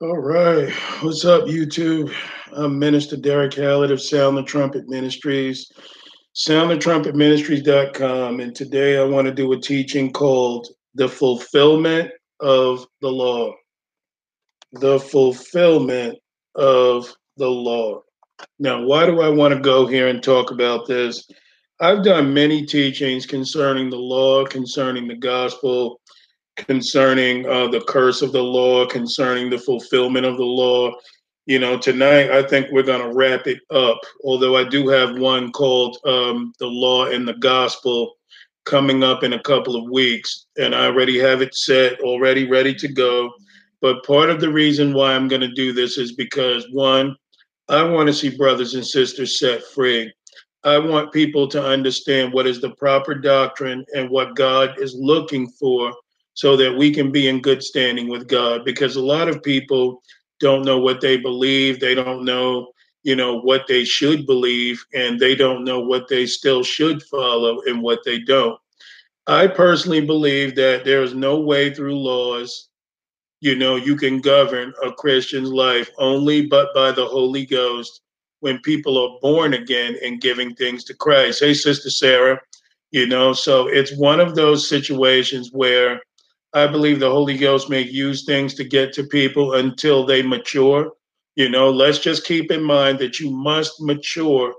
All right. What's up, YouTube? I'm Minister Derek Hallett of Sound the Trumpet Ministries, soundthetrumpetministries.com. And today I want to do a teaching called The Fulfillment of the Law. The Fulfillment of the Law. Now, why do I want to go here and talk about this? I've done many teachings concerning the law, concerning the gospel, concerning uh, the curse of the law, concerning the fulfillment of the law. You know, tonight I think we're going to wrap it up, although I do have one called um, The Law and the Gospel coming up in a couple of weeks. And I already have it set, already ready to go. But part of the reason why I'm going to do this is because one, I want to see brothers and sisters set free. I want people to understand what is the proper doctrine and what God is looking for so that we can be in good standing with God. Because a lot of people don't know what they believe, they don't know, you know, what they should believe, and they don't know what they still should follow and what they don't. I personally believe that there is no way through laws, you know, you can govern a Christian's life only but by the Holy Ghost when people are born again and giving things to Christ. Hey, Sister Sarah, you know, so it's one of those situations where I believe the Holy Ghost may use things to get to people until they mature. You know, let's just keep in mind that you must mature,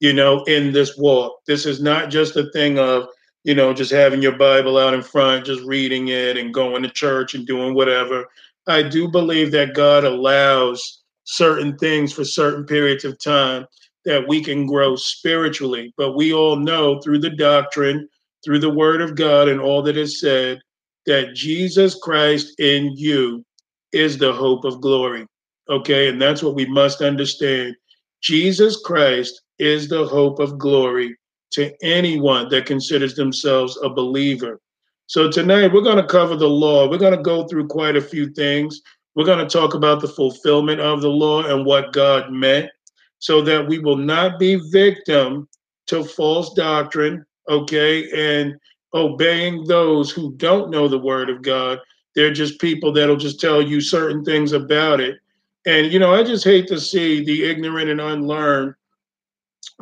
you know, in this walk. This is not just a thing of, you know, just having your Bible out in front, just reading it and going to church and doing whatever. I do believe that God allows certain things for certain periods of time that we can grow spiritually. But we all know through the doctrine, through the word of God, and all that is said, that Jesus Christ in you is the hope of glory. Okay, and that's what we must understand. Jesus Christ is the hope of glory to anyone that considers themselves a believer. So tonight we're going to cover the law. We're going to go through quite a few things. We're going to talk about the fulfillment of the law and what God meant so that we will not be victim to false doctrine, okay? And obeying those who don't know the word of God. They're just people that'll just tell you certain things about it. And, you know, I just hate to see the ignorant and unlearned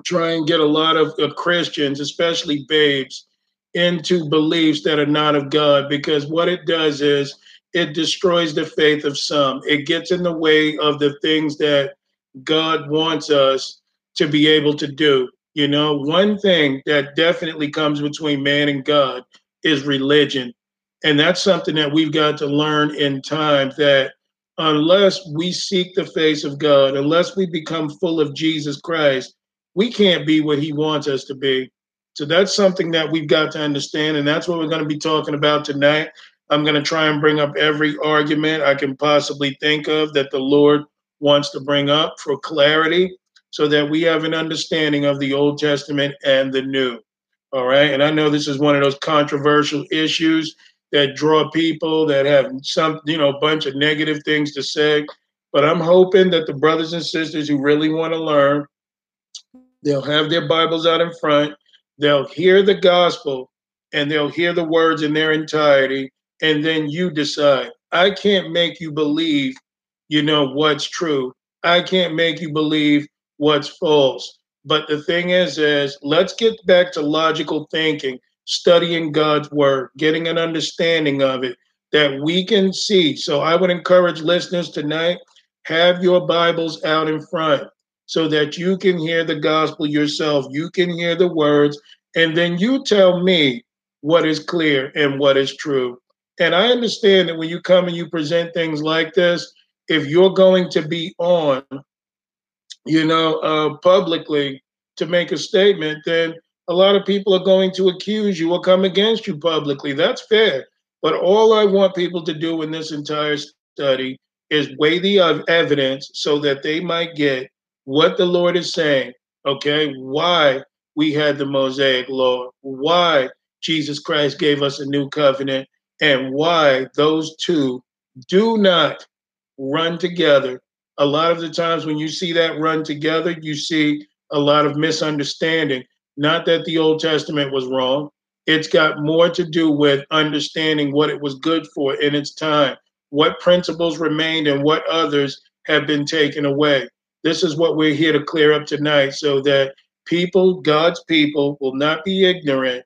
try and get a lot of uh, Christians, especially babes, into beliefs that are not of God because what it does is it destroys the faith of some. It gets in the way of the things that God wants us to be able to do. You know, one thing that definitely comes between man and God is religion. And that's something that we've got to learn in time that unless we seek the face of God, unless we become full of Jesus Christ, we can't be what he wants us to be. So that's something that we've got to understand. And that's what we're going to be talking about tonight. I'm going to try and bring up every argument I can possibly think of that the Lord wants to bring up for clarity so that we have an understanding of the Old Testament and the New. All right. And I know this is one of those controversial issues that draw people that have some, you know, bunch of negative things to say. But I'm hoping that the brothers and sisters who really want to learn, they'll have their Bibles out in front, they'll hear the gospel, and they'll hear the words in their entirety, and then you decide. I can't make you believe, you know, what's true. I can't make you believe what's false. But the thing is, is let's get back to logical thinking, studying God's word, getting an understanding of it that we can see. So I would encourage listeners tonight, have your Bibles out in front so that you can hear the gospel yourself. You can hear the words, and then you tell me what is clear and what is true. And I understand that when you come and you present things like this, if you're going to be on you know, uh, publicly to make a statement, then a lot of people are going to accuse you or come against you publicly. That's fair. But all I want people to do in this entire study is weigh the evidence so that they might get what the Lord is saying, okay? Why we had the Mosaic law, why Jesus Christ gave us a new covenant, and why those two do not run together. A lot of the times when you see that run together, you see a lot of misunderstanding. Not that the Old Testament was wrong, it's got more to do with understanding what it was good for in its time, what principles remained and what others have been taken away. This is what we're here to clear up tonight so that people, God's people, will not be ignorant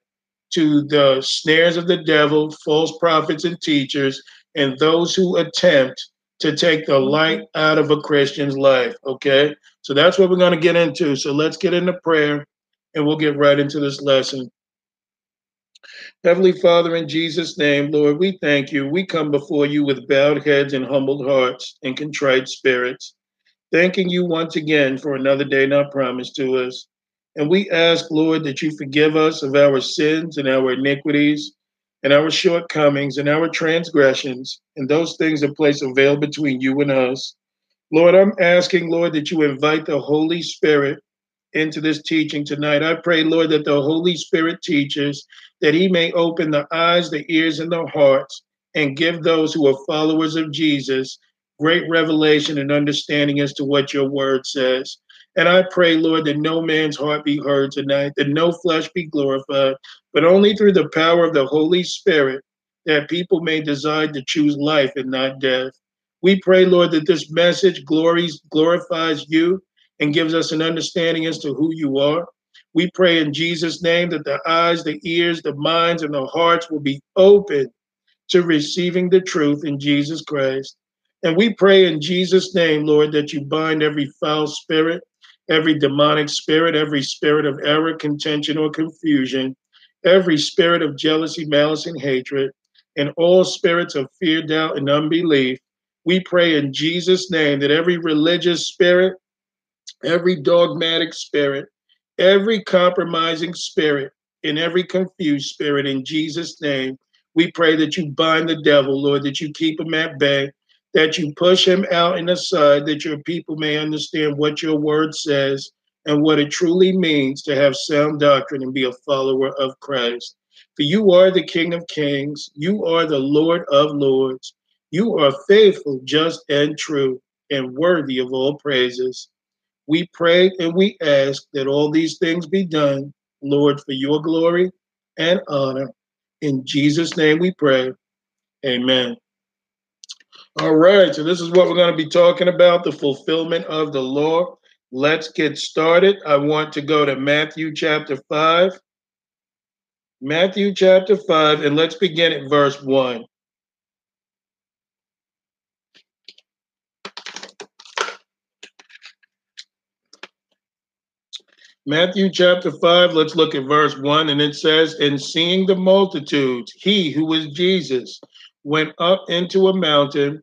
to the snares of the devil, false prophets and teachers, and those who attempt to take the mm-hmm. light out of a Christian's life. Okay? So that's what we're going to get into. So let's get into prayer and we'll get right into this lesson. Heavenly Father, in Jesus' name, Lord, we thank you. We come before you with bowed heads and humbled hearts and contrite spirits, thanking you once again for another day not promised to us. And we ask, Lord, that you forgive us of our sins and our iniquities and our shortcomings and our transgressions and those things that place a veil between you and us. Lord, I'm asking, Lord, that you invite the Holy Spirit into this teaching tonight. I pray, Lord, that the Holy Spirit teaches, that he may open the eyes, the ears, and the hearts, and give those who are followers of Jesus great revelation and understanding as to what your word says. And I pray, Lord, that no man's heart be heard tonight, that no flesh be glorified, but only through the power of the Holy Spirit that people may decide to choose life and not death. We pray, Lord, that this message glories, glorifies you and gives us an understanding as to who you are. We pray in Jesus' name that the eyes, the ears, the minds, and the hearts will be open to receiving the truth in Jesus Christ. And we pray in Jesus' name, Lord, that you bind every foul spirit, every demonic spirit, every spirit of error, contention, or confusion, every spirit of jealousy, malice, and hatred, and all spirits of fear, doubt, and unbelief. We pray in Jesus' name that every religious spirit, every dogmatic spirit, every compromising spirit, and every confused spirit in Jesus' name. We pray that you bind the devil, Lord, that you keep him at bay, that you push him out and aside, that your people may understand what your word says and what it truly means to have sound doctrine and be a follower of Christ. For you are the King of Kings, you are the Lord of Lords, you are faithful, just, and true, and worthy of all praises. We pray and we ask that all these things be done, Lord, for your glory and honor. In Jesus' name we pray. Amen. All right, so this is what we're going to be talking about the fulfillment of the law. Let's get started. I want to go to Matthew chapter 5. Matthew chapter 5, and let's begin at verse 1. Matthew chapter 5, let's look at verse 1, and it says, And seeing the multitudes, he who was Jesus went up into a mountain,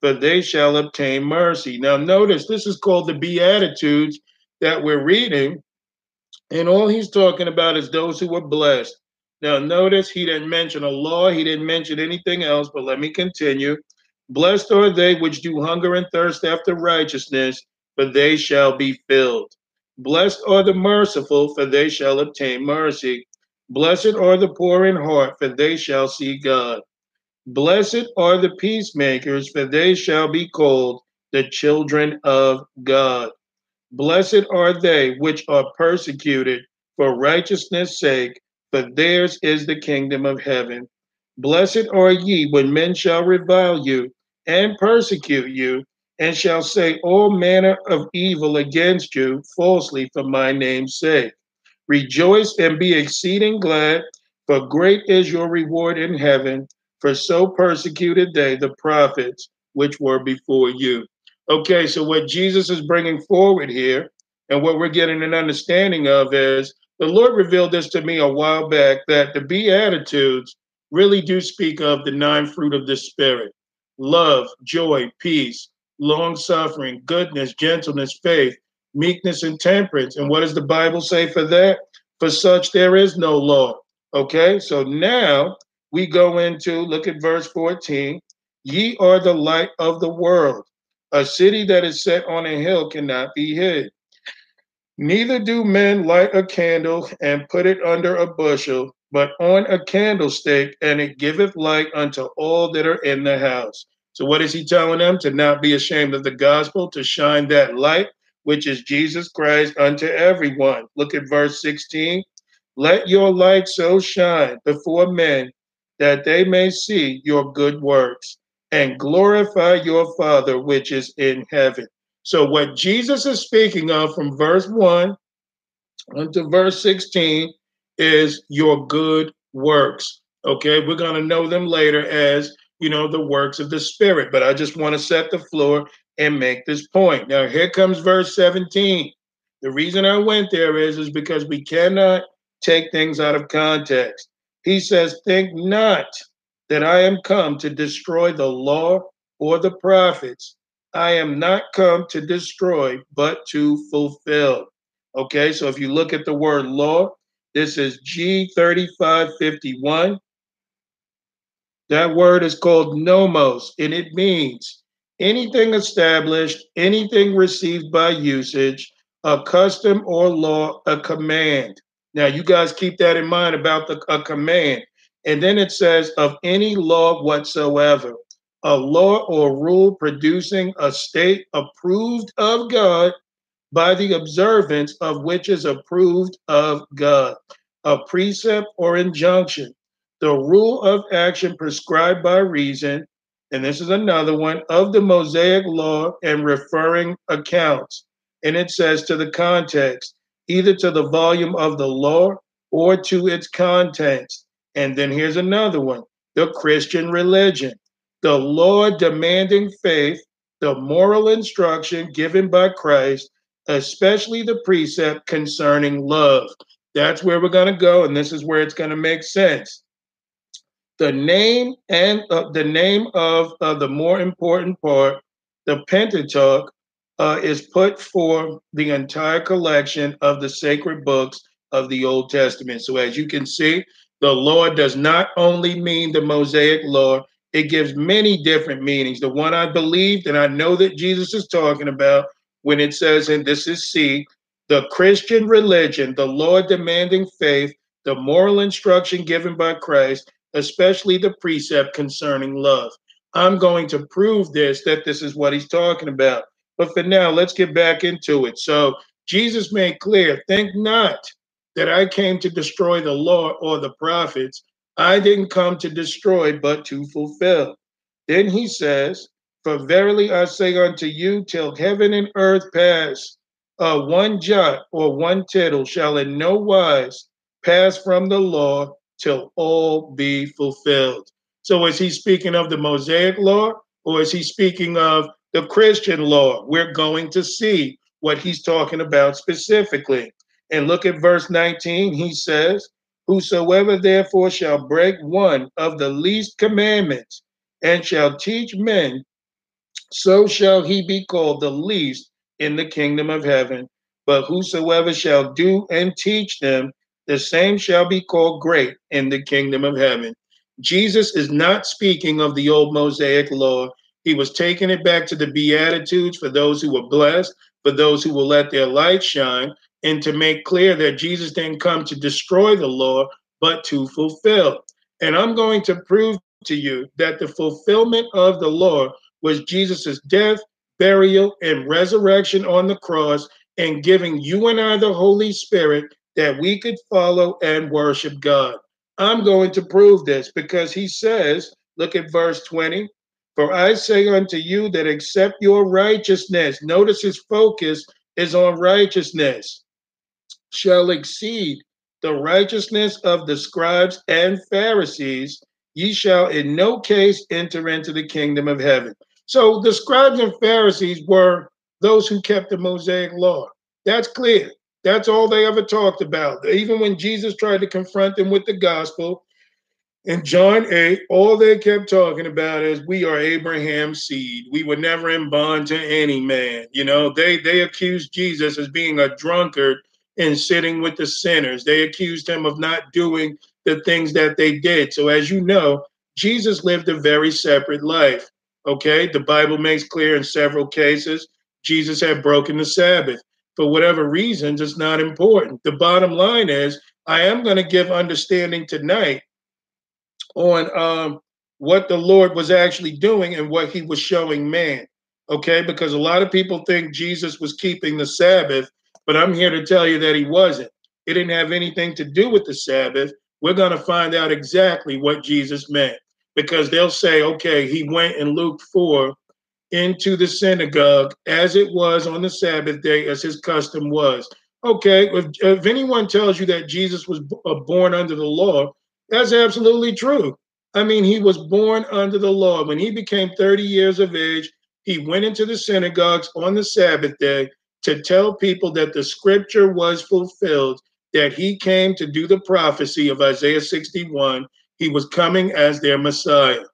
for they shall obtain mercy. Now, notice this is called the Beatitudes that we're reading, and all he's talking about is those who are blessed. Now, notice he didn't mention a law, he didn't mention anything else, but let me continue. Blessed are they which do hunger and thirst after righteousness, for they shall be filled. Blessed are the merciful, for they shall obtain mercy. Blessed are the poor in heart, for they shall see God. Blessed are the peacemakers, for they shall be called the children of God. Blessed are they which are persecuted for righteousness' sake, for theirs is the kingdom of heaven. Blessed are ye when men shall revile you and persecute you and shall say all manner of evil against you falsely for my name's sake. Rejoice and be exceeding glad, for great is your reward in heaven. For so persecuted they the prophets which were before you. Okay, so what Jesus is bringing forward here, and what we're getting an understanding of is the Lord revealed this to me a while back that the Beatitudes really do speak of the nine fruit of the Spirit love, joy, peace, long suffering, goodness, gentleness, faith, meekness, and temperance. And what does the Bible say for that? For such there is no law. Okay, so now we go into look at verse 14. Ye are the light of the world. A city that is set on a hill cannot be hid. Neither do men light a candle and put it under a bushel, but on a candlestick, and it giveth light unto all that are in the house. So, what is he telling them? To not be ashamed of the gospel, to shine that light, which is Jesus Christ, unto everyone. Look at verse 16. Let your light so shine before men that they may see your good works and glorify your Father which is in heaven. So, what Jesus is speaking of from verse 1 unto verse 16 is your good works. Okay, we're going to know them later as, you know, the works of the Spirit, but I just want to set the floor and make this point. Now, here comes verse 17. The reason I went there is, is because we cannot take things out of context. He says, Think not that I am come to destroy the law or the prophets. I am not come to destroy, but to fulfill. Okay, so if you look at the word law, this is G3551. That word is called nomos, and it means anything established, anything received by usage, a custom or law, a command. Now, you guys keep that in mind about the a command. And then it says, of any law whatsoever, a law or rule producing a state approved of God by the observance of which is approved of God, a precept or injunction, the rule of action prescribed by reason, and this is another one of the Mosaic law and referring accounts. And it says to the context, either to the volume of the law or to its contents. And then here's another one the Christian religion, the law demanding faith, the moral instruction given by Christ, especially the precept concerning love. That's where we're going to go, and this is where it's going to make sense. The name and uh, the name of uh, the more important part, the Pentateuch, uh, is put for the entire collection of the sacred books of the Old Testament. So, as you can see, the law does not only mean the Mosaic law, it gives many different meanings. The one I believed and I know that Jesus is talking about when it says, and this is C, the Christian religion, the law demanding faith, the moral instruction given by Christ, especially the precept concerning love. I'm going to prove this, that this is what he's talking about. But for now, let's get back into it. So Jesus made clear think not that I came to destroy the law or the prophets. I didn't come to destroy, but to fulfill. Then he says, For verily I say unto you, till heaven and earth pass, uh, one jot or one tittle shall in no wise pass from the law till all be fulfilled. So is he speaking of the Mosaic law or is he speaking of the Christian law? We're going to see what he's talking about specifically. And look at verse 19. He says, Whosoever therefore shall break one of the least commandments and shall teach men, so shall he be called the least in the kingdom of heaven. But whosoever shall do and teach them, the same shall be called great in the kingdom of heaven. Jesus is not speaking of the old Mosaic law. He was taking it back to the Beatitudes for those who were blessed, for those who will let their light shine and to make clear that Jesus didn't come to destroy the law, but to fulfill. And I'm going to prove to you that the fulfillment of the law was Jesus's death, burial, and resurrection on the cross, and giving you and I the Holy Spirit that we could follow and worship God. I'm going to prove this because he says, look at verse 20. For I say unto you that except your righteousness, notice his focus is on righteousness shall exceed the righteousness of the scribes and Pharisees, ye shall in no case enter into the kingdom of heaven. So the scribes and Pharisees were those who kept the Mosaic law. That's clear. That's all they ever talked about. Even when Jesus tried to confront them with the gospel in John 8, all they kept talking about is we are Abraham's seed. We were never in bond to any man. You know, they they accused Jesus as being a drunkard and sitting with the sinners. They accused him of not doing the things that they did. So as you know, Jesus lived a very separate life. Okay? The Bible makes clear in several cases Jesus had broken the Sabbath. For whatever reasons, it's not important. The bottom line is, I am going to give understanding tonight on um, what the Lord was actually doing and what he was showing man. Okay, because a lot of people think Jesus was keeping the Sabbath, but I'm here to tell you that he wasn't. It didn't have anything to do with the Sabbath. We're going to find out exactly what Jesus meant because they'll say, okay, he went in Luke 4 into the synagogue as it was on the Sabbath day, as his custom was. Okay, if, if anyone tells you that Jesus was uh, born under the law, that's absolutely true. I mean, he was born under the law. When he became 30 years of age, he went into the synagogues on the Sabbath day to tell people that the scripture was fulfilled, that he came to do the prophecy of Isaiah 61. He was coming as their Messiah.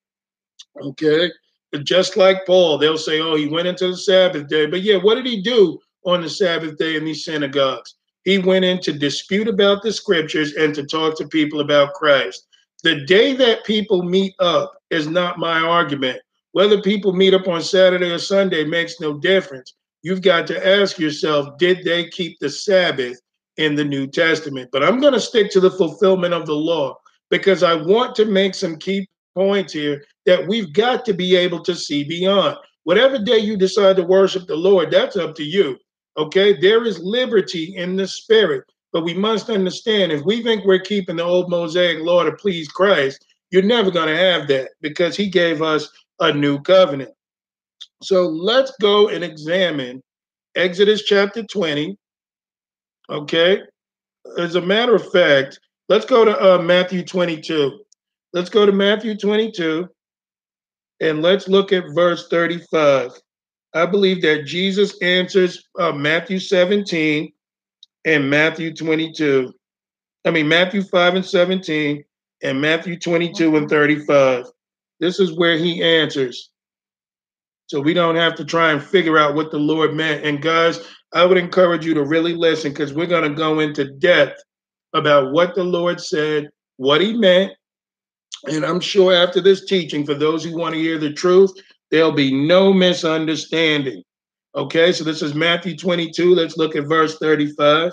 Okay. But just like Paul, they'll say, oh, he went into the Sabbath day. But yeah, what did he do on the Sabbath day in these synagogues? He went in to dispute about the scriptures and to talk to people about Christ. The day that people meet up is not my argument. Whether people meet up on Saturday or Sunday makes no difference. You've got to ask yourself, did they keep the Sabbath in the New Testament? But I'm going to stick to the fulfillment of the law because I want to make some key points here that we've got to be able to see beyond. Whatever day you decide to worship the Lord, that's up to you. Okay, there is liberty in the spirit, but we must understand if we think we're keeping the old Mosaic law to please Christ, you're never going to have that because he gave us a new covenant. So let's go and examine Exodus chapter 20. Okay, as a matter of fact, let's go to uh, Matthew 22. Let's go to Matthew 22 and let's look at verse 35. I believe that Jesus answers uh, Matthew 17 and Matthew 22. I mean, Matthew 5 and 17 and Matthew 22 and 35. This is where he answers. So we don't have to try and figure out what the Lord meant. And guys, I would encourage you to really listen because we're going to go into depth about what the Lord said, what he meant. And I'm sure after this teaching, for those who want to hear the truth, There'll be no misunderstanding. Okay, so this is Matthew 22. Let's look at verse 35.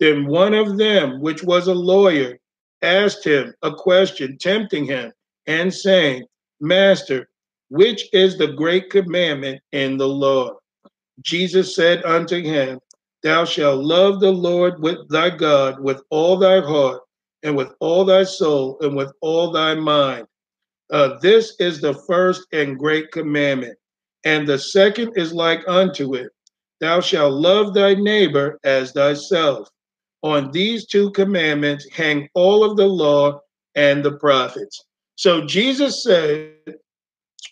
Then one of them, which was a lawyer, asked him a question, tempting him, and saying, Master, which is the great commandment in the law? Jesus said unto him, Thou shalt love the Lord with thy God with all thy heart, and with all thy soul, and with all thy mind, uh, this is the first and great commandment. And the second is like unto it Thou shalt love thy neighbor as thyself. On these two commandments hang all of the law and the prophets. So Jesus said,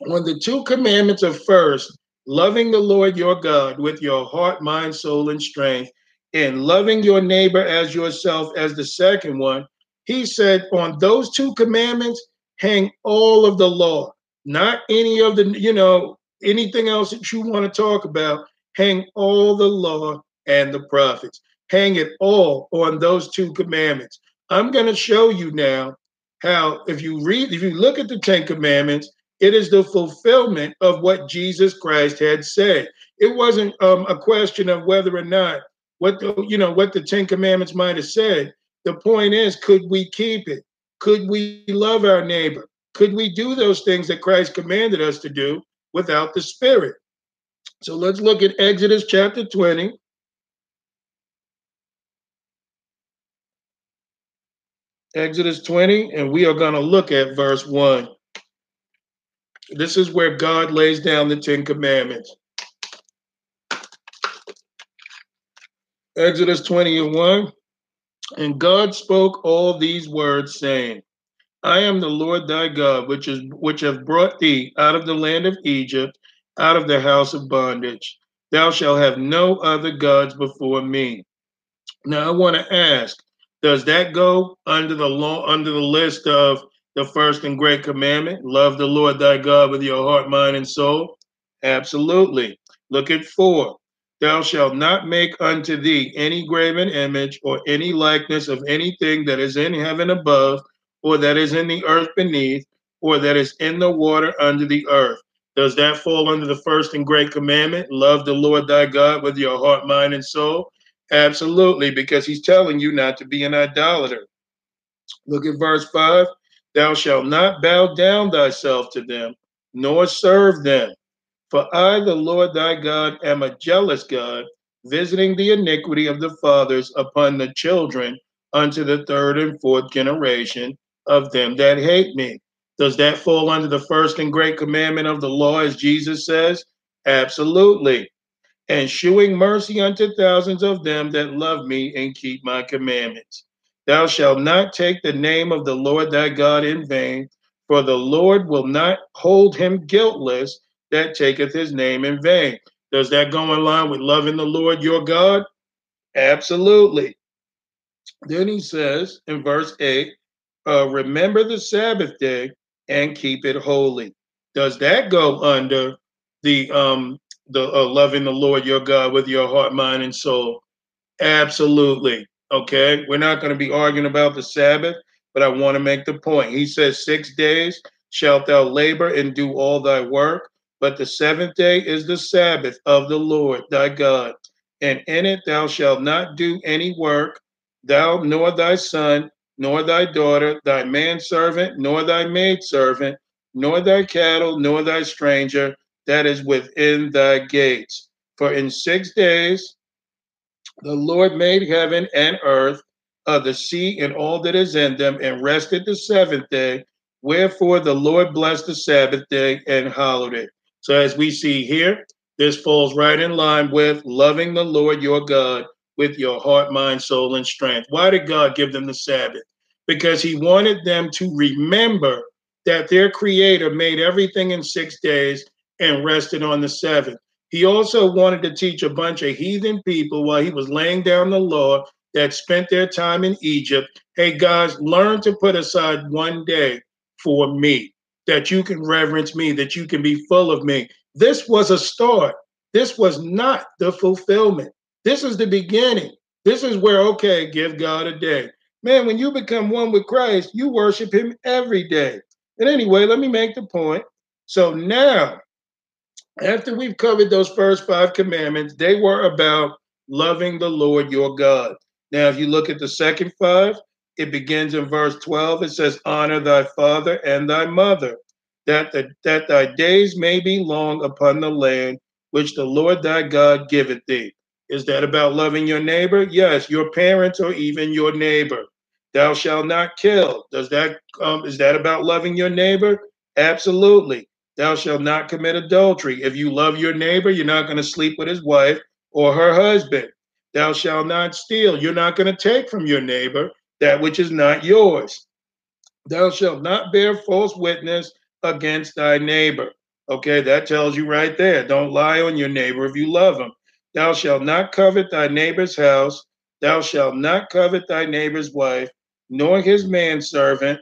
when the two commandments are first, loving the Lord your God with your heart, mind, soul, and strength, and loving your neighbor as yourself as the second one, he said, on those two commandments, hang all of the law, not any of the, you know, anything else that you want to talk about. Hang all the law and the prophets. Hang it all on those two commandments. I'm going to show you now how, if you read, if you look at the Ten Commandments, it is the fulfillment of what Jesus Christ had said. It wasn't um, a question of whether or not what the, you know what the Ten Commandments might have said. The point is, could we keep it? Could we love our neighbor? Could we do those things that Christ commanded us to do without the Spirit? So let's look at Exodus chapter 20. Exodus 20, and we are going to look at verse 1. This is where God lays down the Ten Commandments. Exodus 20 and 1. And God spoke all these words, saying, I am the Lord thy God, which is which have brought thee out of the land of Egypt, out of the house of bondage. Thou shalt have no other gods before me. Now I want to ask, does that go under the law under the list of the first and great commandment? Love the Lord thy God with your heart, mind, and soul. Absolutely. Look at four. Thou shalt not make unto thee any graven image or any likeness of anything that is in heaven above, or that is in the earth beneath, or that is in the water under the earth. Does that fall under the first and great commandment? Love the Lord thy God with your heart, mind, and soul. Absolutely, because he's telling you not to be an idolater. Look at verse 5 Thou shalt not bow down thyself to them, nor serve them. For I, the Lord thy God, am a jealous God, visiting the iniquity of the fathers upon the children unto the third and fourth generation of them that hate me. Does that fall under the first and great commandment of the law, as Jesus says? Absolutely and shewing mercy unto thousands of them that love me and keep my commandments. Thou shalt not take the name of the Lord thy God in vain, for the Lord will not hold him guiltless that taketh his name in vain. Does that go in line with loving the Lord your God? Absolutely. Then he says in verse 8, uh, remember the Sabbath day and keep it holy. Does that go under the um, the uh, loving the Lord your God with your heart, mind, and soul? Absolutely. Okay. We're not going to be arguing about the Sabbath, but I want to make the point. He says, Six days shalt thou labor and do all thy work, but the seventh day is the Sabbath of the Lord thy God. And in it thou shalt not do any work, thou nor thy son, nor thy daughter, thy manservant, nor thy maidservant, nor thy cattle, nor thy stranger that is within thy gates. For in six days the Lord made heaven and earth, uh, the sea and all that is in them, and rested the seventh day. Wherefore the Lord blessed the Sabbath day and hallowed it. So, as we see here, this falls right in line with loving the Lord your God with your heart, mind, soul, and strength. Why did God give them the Sabbath? Because He wanted them to remember that their Creator made everything in six days and rested on the seventh. He also wanted to teach a bunch of heathen people while he was laying down the law that spent their time in Egypt hey, guys, learn to put aside one day for me, that you can reverence me, that you can be full of me. This was a start. This was not the fulfillment. This is the beginning. This is where, okay, give God a day. Man, when you become one with Christ, you worship him every day. And anyway, let me make the point. So now after we've covered those first five commandments, they were about loving the Lord your God. Now, if you look at the second five, it begins in verse 12. It says, Honor thy father and thy mother, that, the, that thy days may be long upon the land which the Lord thy God giveth thee. Is that about loving your neighbor? Yes, your parents or even your neighbor. Thou shalt not kill. Does that um, is that about loving your neighbor? Absolutely. Thou shalt not commit adultery. If you love your neighbor, you're not going to sleep with his wife or her husband. Thou shalt not steal. You're not going to take from your neighbor that which is not yours. Thou shalt not bear false witness against thy neighbor. Okay, that tells you right there. Don't lie on your neighbor if you love him. Thou shalt not covet thy neighbor's house. Thou shalt not covet thy neighbor's wife, nor his manservant,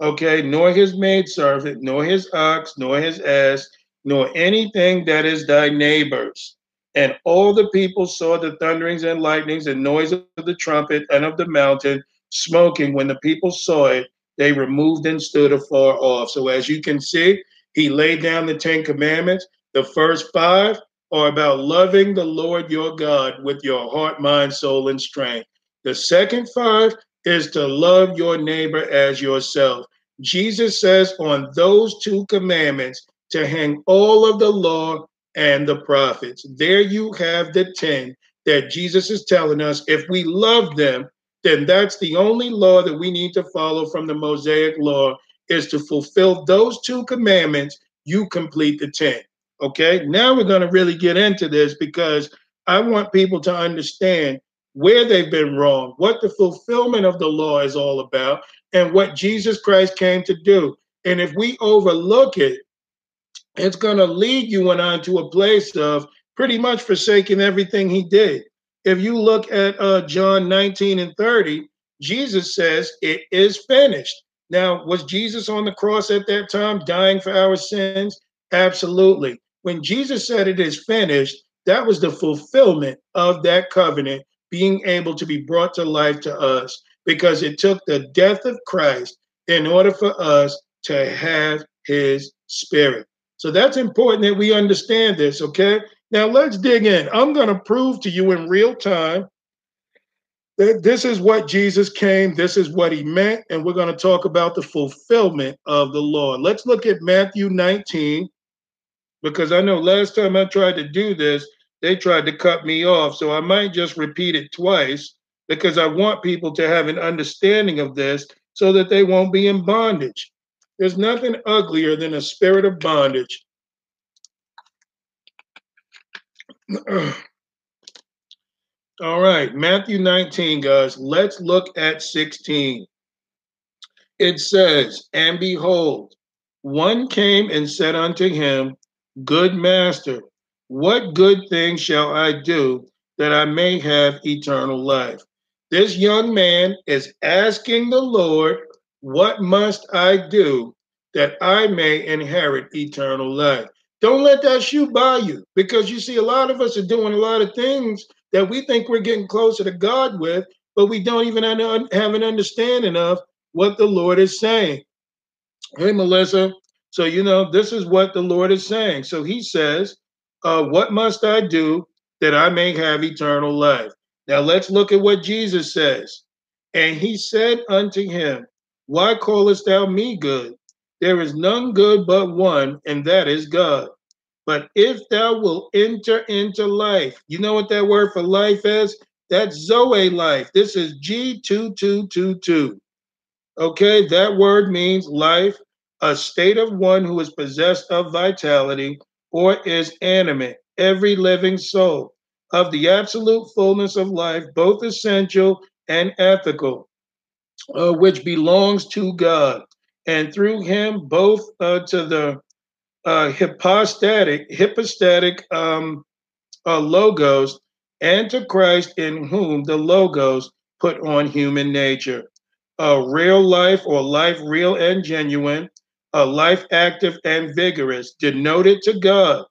okay, nor his maidservant, nor his ox, nor his ass, nor anything that is thy neighbor's. And all the people saw the thunderings and lightnings and noise of the trumpet and of the mountain smoking. When the people saw it, they removed and stood afar off. So, as you can see, he laid down the Ten Commandments. The first five are about loving the Lord your God with your heart, mind, soul, and strength. The second five is to love your neighbor as yourself. Jesus says on those two commandments to hang all of the law and the prophets. There you have the 10 that Jesus is telling us if we love them, then that's the only law that we need to follow from the Mosaic law is to fulfill those two commandments, you complete the 10. Okay, now we're going to really get into this because I want people to understand where they've been wrong, what the fulfillment of the law is all about. and what Jesus Christ came to do. And if we overlook it, it's going to lead you and I to a place of pretty much forsaking everything he did. If you look at uh, John 19 and 30, Jesus says, It is finished. Now, was Jesus on the cross at that time dying for our sins? Absolutely. When Jesus said it is finished, that was the fulfillment of that covenant being able to be brought to life to us because it took the death of Christ in order for us to have his spirit. So that's important that we understand this, okay? Now let's dig in. I'm going to prove to you in real time that this is what Jesus came, this is what he meant, and we're going to talk about the fulfillment of the law. Let's look at Matthew 19, because I know last time I tried to do this, they tried to cut me off. So I might just repeat it twice because I want people to have an understanding of this so that they won't be in bondage. There's nothing uglier than a spirit of bondage. All right, Matthew 19, guys. Let's look at 16. It says, And behold, one came and said unto him, Good master, what good thing shall I do that I may have eternal life? This young man is asking the Lord, What must I do that I may inherit eternal life? Don't let that shoe by you because you see, a lot of us are doing a lot of things that we think we're getting closer to God with, but we don't even have an understanding of what the Lord is saying. Hey, Melissa. So, you know, this is what the Lord is saying. So he says, uh, What must I do that I may have eternal life? Now let's look at what Jesus says. And he said unto him, Why callest thou me good? There is none good but one, and that is God. But if thou wilt enter into life, you know what that word for life is? That's Zoe life. This is G2222. Okay, that word means life, a state of one who is possessed of vitality, or is animate, every living soul, of the absolute fullness of life, both essential and ethical, uh, which belongs to God, and through him both uh, to the uh, hypostatic, hypostatic um, uh, logos, and to Christ in whom the logos put on human nature. A real life or life real and genuine, a life active and vigorous, denoted to God,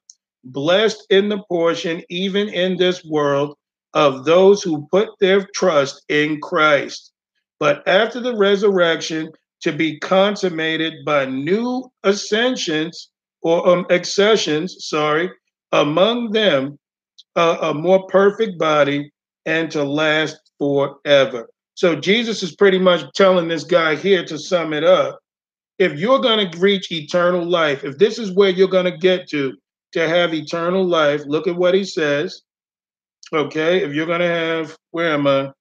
blessed in the portion, even in this world, of those who put their trust in Christ. But after the resurrection, to be consummated by new ascensions or um, accessions, sorry, among them uh, a more perfect body and to last forever. So Jesus is pretty much telling this guy here to sum it up if you're going to reach eternal life, if this is where you're going to get to, to have eternal life, look at what he says. Okay, if you're going to have, where am I?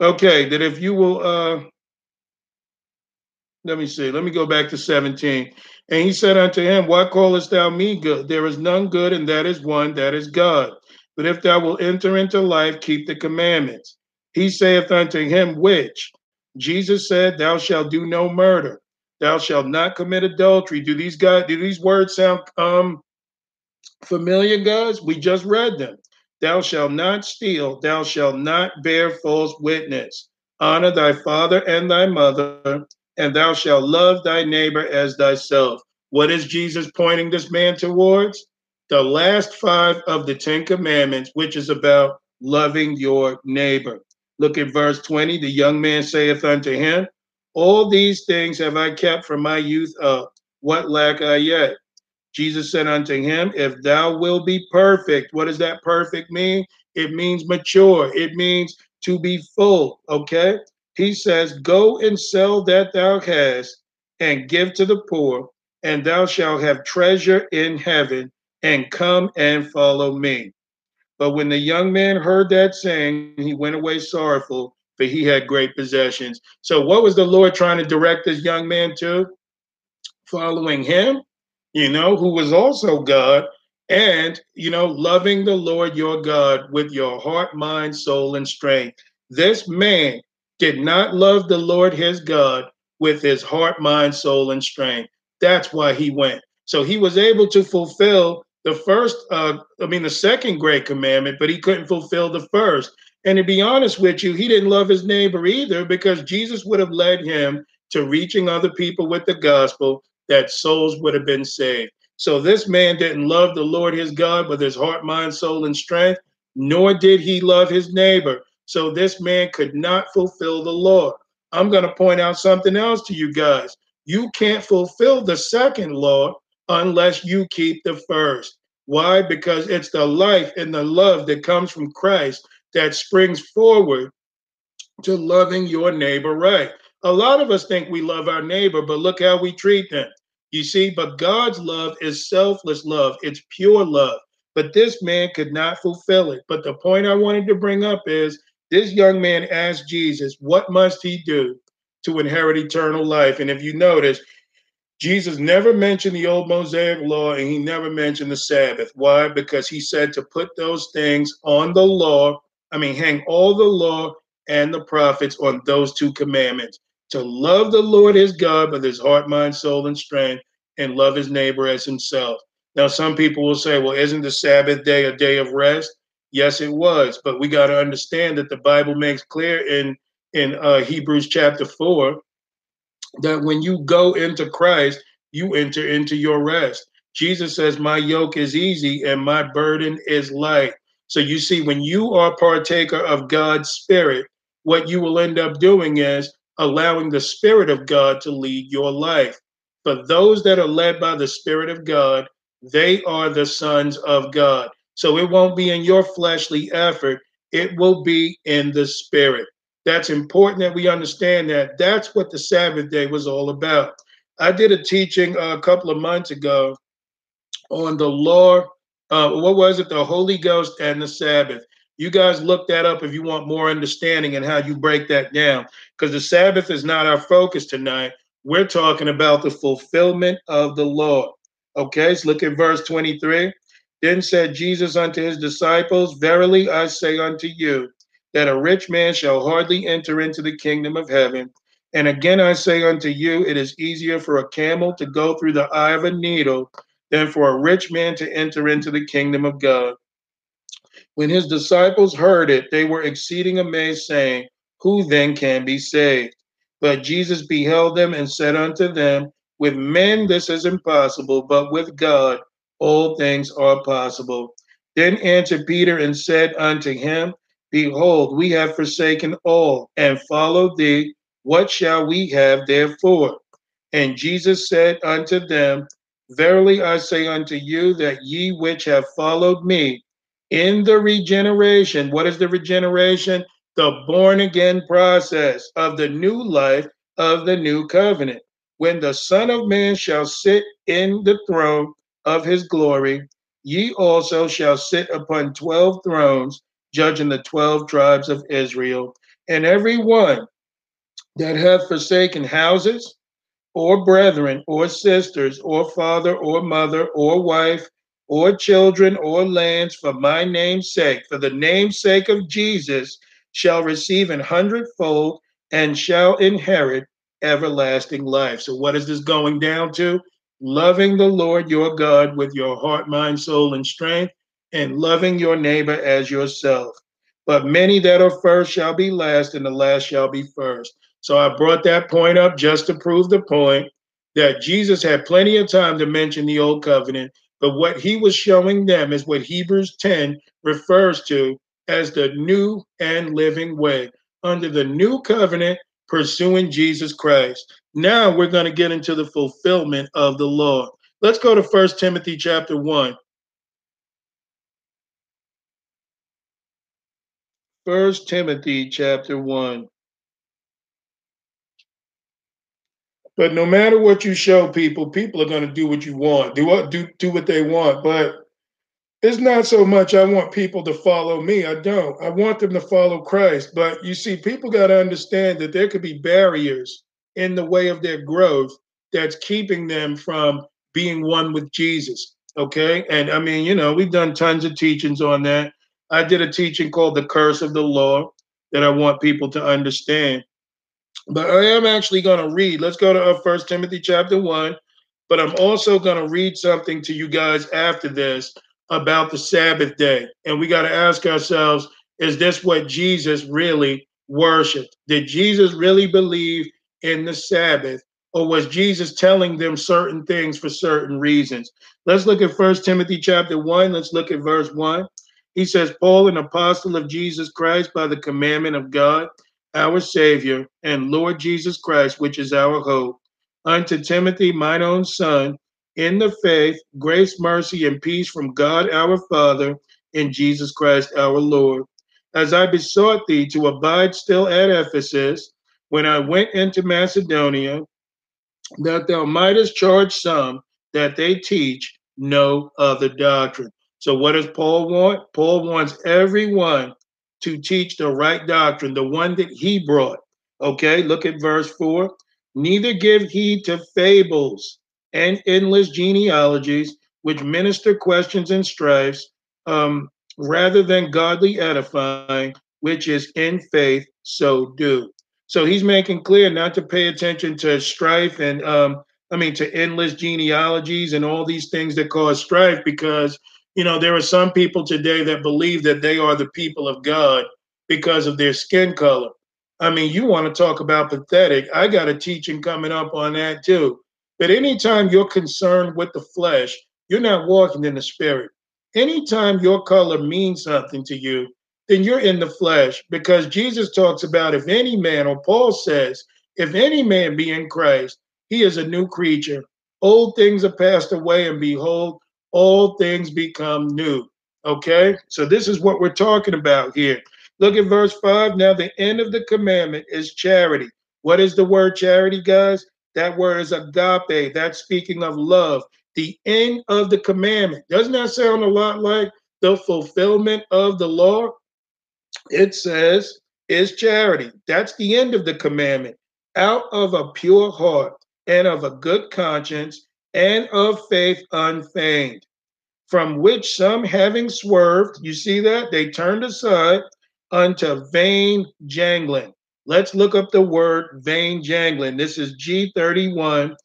Okay, that if you will, uh, let me see, let me go back to 17. And he said unto him, Why callest thou me good? There is none good, and that is one, that is God. But if thou wilt enter into life, keep the commandments. He saith unto him, Which? Jesus said, Thou shalt do no murder thou shalt not commit adultery. Do these guys do these words sound um familiar, guys? We just read them. Thou shalt not steal, thou shalt not bear false witness. Honor thy father and thy mother, and thou shalt love thy neighbor as thyself. What is Jesus pointing this man towards? The last five of the Ten Commandments, which is about loving your neighbor. Look at verse 20. The young man saith unto him, all these things have I kept from my youth up. What lack I yet? Jesus said unto him, If thou wilt be perfect, what does that perfect mean? It means mature, it means to be full. Okay. He says, Go and sell that thou hast and give to the poor, and thou shalt have treasure in heaven, and come and follow me. But when the young man heard that saying, he went away sorrowful, for he had great possessions. So, what was the Lord trying to direct this young man to? Following him, you know, who was also God, and, you know, loving the Lord your God with your heart, mind, soul, and strength. This man did not love the Lord his God with his heart, mind, soul, and strength. That's why he went. So he was able to fulfill the first, uh, I mean, the second great commandment, but he couldn't fulfill the first. And to be honest with you, he didn't love his neighbor either because Jesus would have led him to reaching other people with the gospel that souls would have been saved. So this man didn't love the Lord his God with his heart, mind, soul, and strength, nor did he love his neighbor. So this man could not fulfill the law. I'm going to point out something else to you guys. You can't fulfill the second law unless you keep the first. Why? Because it's the life and the love that comes from Christ that springs forward to loving your neighbor right. A lot of us think we love our neighbor, but look how we treat them. You see, but God's love is selfless love, it's pure love. But this man could not fulfill it. But the point I wanted to bring up is this young man asked Jesus, What must he do to inherit eternal life? And if you notice, Jesus never mentioned the old Mosaic law and he never mentioned the Sabbath. Why? Because he said to put those things on the law. I mean, hang all the law and the prophets on those two commandments to love the Lord his God with his heart, mind, soul, and strength, and love his neighbor as himself. Now, some people will say, well, isn't the Sabbath day a day of rest? Yes, it was. But we got to understand that the Bible makes clear in, in uh, Hebrews chapter 4 that when you go into Christ, you enter into your rest. Jesus says, My yoke is easy and my burden is light. So you see, when you are partaker of God's Spirit, what you will end up doing is allowing the Spirit of God to lead your life. For those that are led by the Spirit of God, they are the sons of God. So it won't be in your fleshly effort, it will be in the Spirit. That's important that we understand that. That's what the Sabbath day was all about. I did a teaching a couple of months ago on the law. Uh, what was it? The Holy Ghost and the Sabbath. You guys look that up if you want more understanding and how you break that down. Because the Sabbath is not our focus tonight. We're talking about the fulfillment of the law. Okay, so look at verse 23. Then said Jesus unto his disciples, Verily I say unto you, that a rich man shall hardly enter into the kingdom of heaven. And again I say unto you, it is easier for a camel to go through the eye of a needle than for a rich man to enter into the kingdom of God. When his disciples heard it, they were exceeding amazed, saying, Who then can be saved? But Jesus beheld them and said unto them, With men this is impossible, but with God all things are possible. Then answered Peter and said unto him, Behold, we have forsaken all and followed thee. What shall we have therefore? And Jesus said unto them, Verily I say unto you that ye which have followed me, in the regeneration. What is the regeneration? The born again process of the new life of the new covenant. When the Son of Man shall sit in the throne of his glory, ye also shall sit upon 12 thrones, judging the 12 tribes of Israel. And every one that hath forsaken houses, or brethren, or sisters, or father, or mother, or wife, or children or lands for my name's sake, for the name's sake of Jesus, shall receive an hundredfold and shall inherit everlasting life. So, what is this going down to? Loving the Lord your God with your heart, mind, soul, and strength, and loving your neighbor as yourself. But many that are first shall be last, and the last shall be first. So, I brought that point up just to prove the point that Jesus had plenty of time to mention the old covenant but what he was showing them is what Hebrews 10 refers to as the new and living way under the new covenant, pursuing Jesus Christ. Now we're going to get into the fulfillment of the law. Let's go to First Timothy chapter 1. First Timothy chapter 1. But no matter what you show people, people are going to do what you want, do what do do what they want. But it's not so much I want people to follow me. I don't. I want them to follow Christ. But you see, people got to understand that there could be barriers in the way of their growth that's keeping them from being one with Jesus. Okay. And I mean, you know, we've done tons of teachings on that. I did a teaching called The Curse of the Law that I want people to understand. But I am actually going to read. Let's go to uh, First Timothy chapter one. But I'm also going to read something to you guys after this about the Sabbath day, and we got to ask ourselves: Is this what Jesus really worshipped? Did Jesus really believe in the Sabbath, or was Jesus telling them certain things for certain reasons? Let's look at First Timothy chapter one. Let's look at verse one. He says, Paul, an apostle of Jesus Christ by the commandment of God our Savior, and Lord Jesus Christ, which is our hope, unto Timothy, mine own son, in the faith, grace, mercy, and peace from God our Father, in Jesus Christ our Lord. As I besought thee to abide still at Ephesus, when I went into Macedonia, that thou mightest charge some that they teach no other doctrine. So, what does Paul want? Paul wants everyone to teach the right doctrine, the one that he brought. Okay, look at verse 4. Neither give heed to fables and endless genealogies, which minister questions and strifes, um, rather than godly edifying, which is in faith, so do. So he's making clear not to pay attention to strife and, um, I mean, to endless genealogies and all these things that cause strife because you know, there are some people today that believe that they are the people of God because of their skin color. I mean, you want to talk about pathetic. I got a teaching coming up on that too. But anytime you're concerned with the flesh, you're not walking in the spirit. Anytime your color means something to you, then you're in the flesh because Jesus talks about if any man, or Paul says, if any man be in Christ, he is a new creature. Old things are passed away, and behold, all things become new. Okay, so this is what we're talking about here. Look at verse 5. Now, the end of the commandment is charity. What is the word charity, guys? That word is agape. That's speaking of love. The end of the commandment. Doesn't that sound a lot like the fulfillment of the law? It says, is charity. That's the end of the commandment. Out of a pure heart and of a good conscience and of faith unfeigned, from which some having swerved, you see that? They turned aside unto vain jangling. Let's look up the word vain jangling. This is G3150.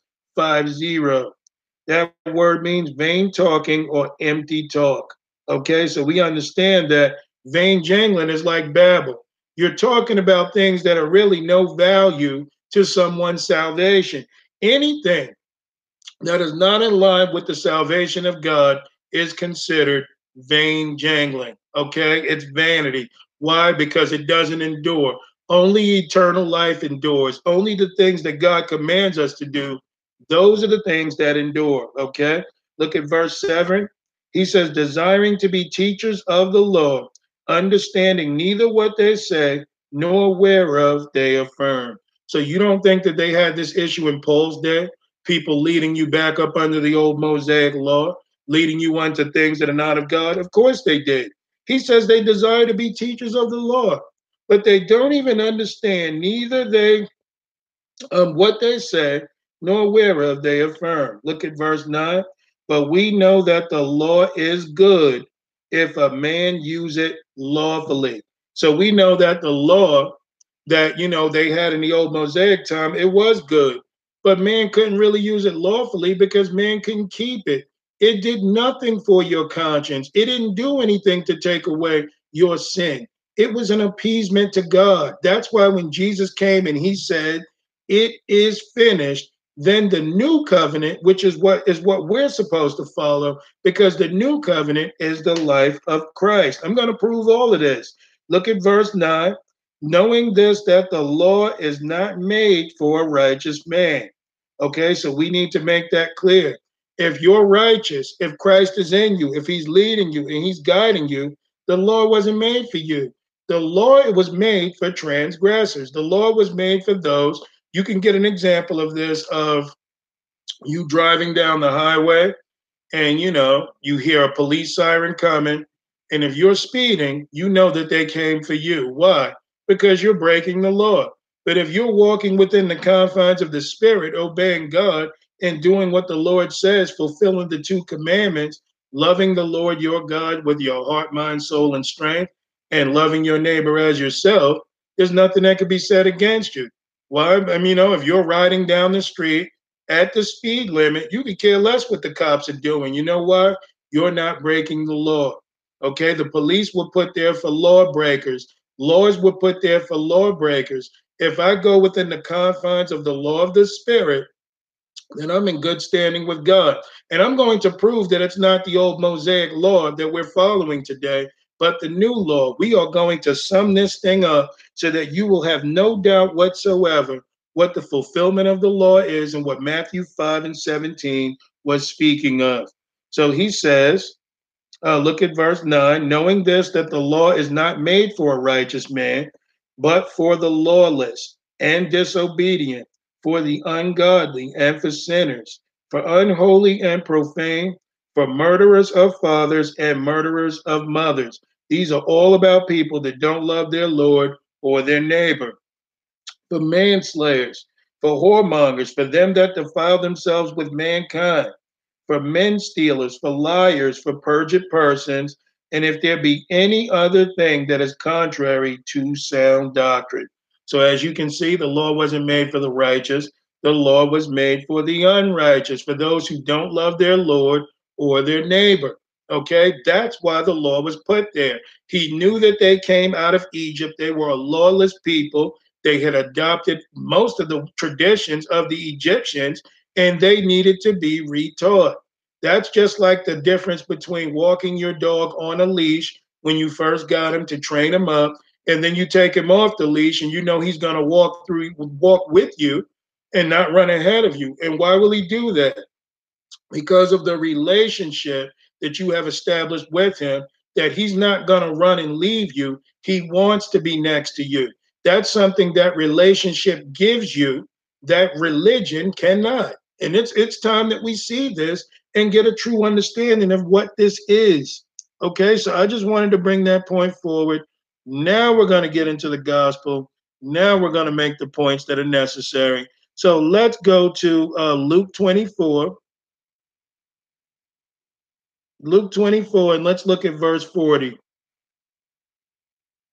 That word means vain talking or empty talk. Okay, so we understand that vain jangling is like babble. You're talking about things that are really no value to someone's salvation. Anything that is not in line with the salvation of God is considered vain jangling. Okay, it's vanity. Why? Because it doesn't endure. Only eternal life endures. Only the things that God commands us to do, those are the things that endure. Okay, look at verse 7. He says, desiring to be teachers of the law, understanding neither what they say nor whereof they affirm. So you don't think that they had this issue in Paul's day? people leading you back up under the old Mosaic law, leading you onto things that are not of God? Of course they did. He says they desire to be teachers of the law, but they don't even understand neither they um, what they say nor whereof they affirm. Look at verse 9. But we know that the law is good if a man use it lawfully. So we know that the law that you know they had in the old Mosaic time, it was good but man couldn't really use it lawfully because man couldn't keep it. It did nothing for your conscience. It didn't do anything to take away your sin. It was an appeasement to God. That's why when Jesus came and he said, "It is finished," then the new covenant, which is what is what we're supposed to follow, because the new covenant is the life of Christ. I'm going to prove all of this. Look at verse 9 knowing this that the law is not made for a righteous man. Okay, so we need to make that clear. If you're righteous, if Christ is in you, if he's leading you and he's guiding you, the law wasn't made for you. The law was made for transgressors. The law was made for those. You can get an example of this of you driving down the highway and you know, you hear a police siren coming and if you're speeding, you know that they came for you. Why? because you're breaking the law. But if you're walking within the confines of the Spirit, obeying God and doing what the Lord says, fulfilling the two commandments, loving the Lord your God with your heart, mind, soul, and strength, and loving your neighbor as yourself, there's nothing that can be said against you. Well, I mean, you know, if you're riding down the street at the speed limit, you could care less what the cops are doing. You know what? You're not breaking the law. Okay, the police were put there for lawbreakers. Laws were put there for lawbreakers. If I go within the confines of the law of the spirit, then I'm in good standing with God. And I'm going to prove that it's not the old Mosaic law that we're following today, but the new law. We are going to sum this thing up so that you will have no doubt whatsoever what the fulfillment of the law is and what Matthew 5 and 17 was speaking of. So he says, uh, look at verse 9 knowing this, that the law is not made for a righteous man, but for the lawless and disobedient, for the ungodly and for sinners, for unholy and profane, for murderers of fathers and murderers of mothers. These are all about people that don't love their Lord or their neighbor. For manslayers, for whoremongers, for them that defile themselves with mankind, for men stealers, for liars, for perjured persons, and if there be any other thing that is contrary to sound doctrine. So, as you can see, the law wasn't made for the righteous, the law was made for the unrighteous, for those who don't love their Lord or their neighbor. Okay, that's why the law was put there. He knew that they came out of Egypt, they were a lawless people. They had adopted most of the traditions of the Egyptians, and they needed to be retaught. That's just like the difference between walking your dog on a leash when you first got him to train him up, and then you take him off the leash and you know he's going to walk through, walk with you and not run ahead of you. And why will he do that? Because of the relationship that you have established with him, that he's not going to run and leave you. He wants to be next to you. That's something that relationship gives you that religion cannot. And it's it's time that we see this and get a true understanding of what this is. Okay, so I just wanted to bring that point forward. Now we're going to get into the gospel. Now we're going to make the points that are necessary. So let's go to uh, Luke 24. Luke 24, and let's look at verse 40.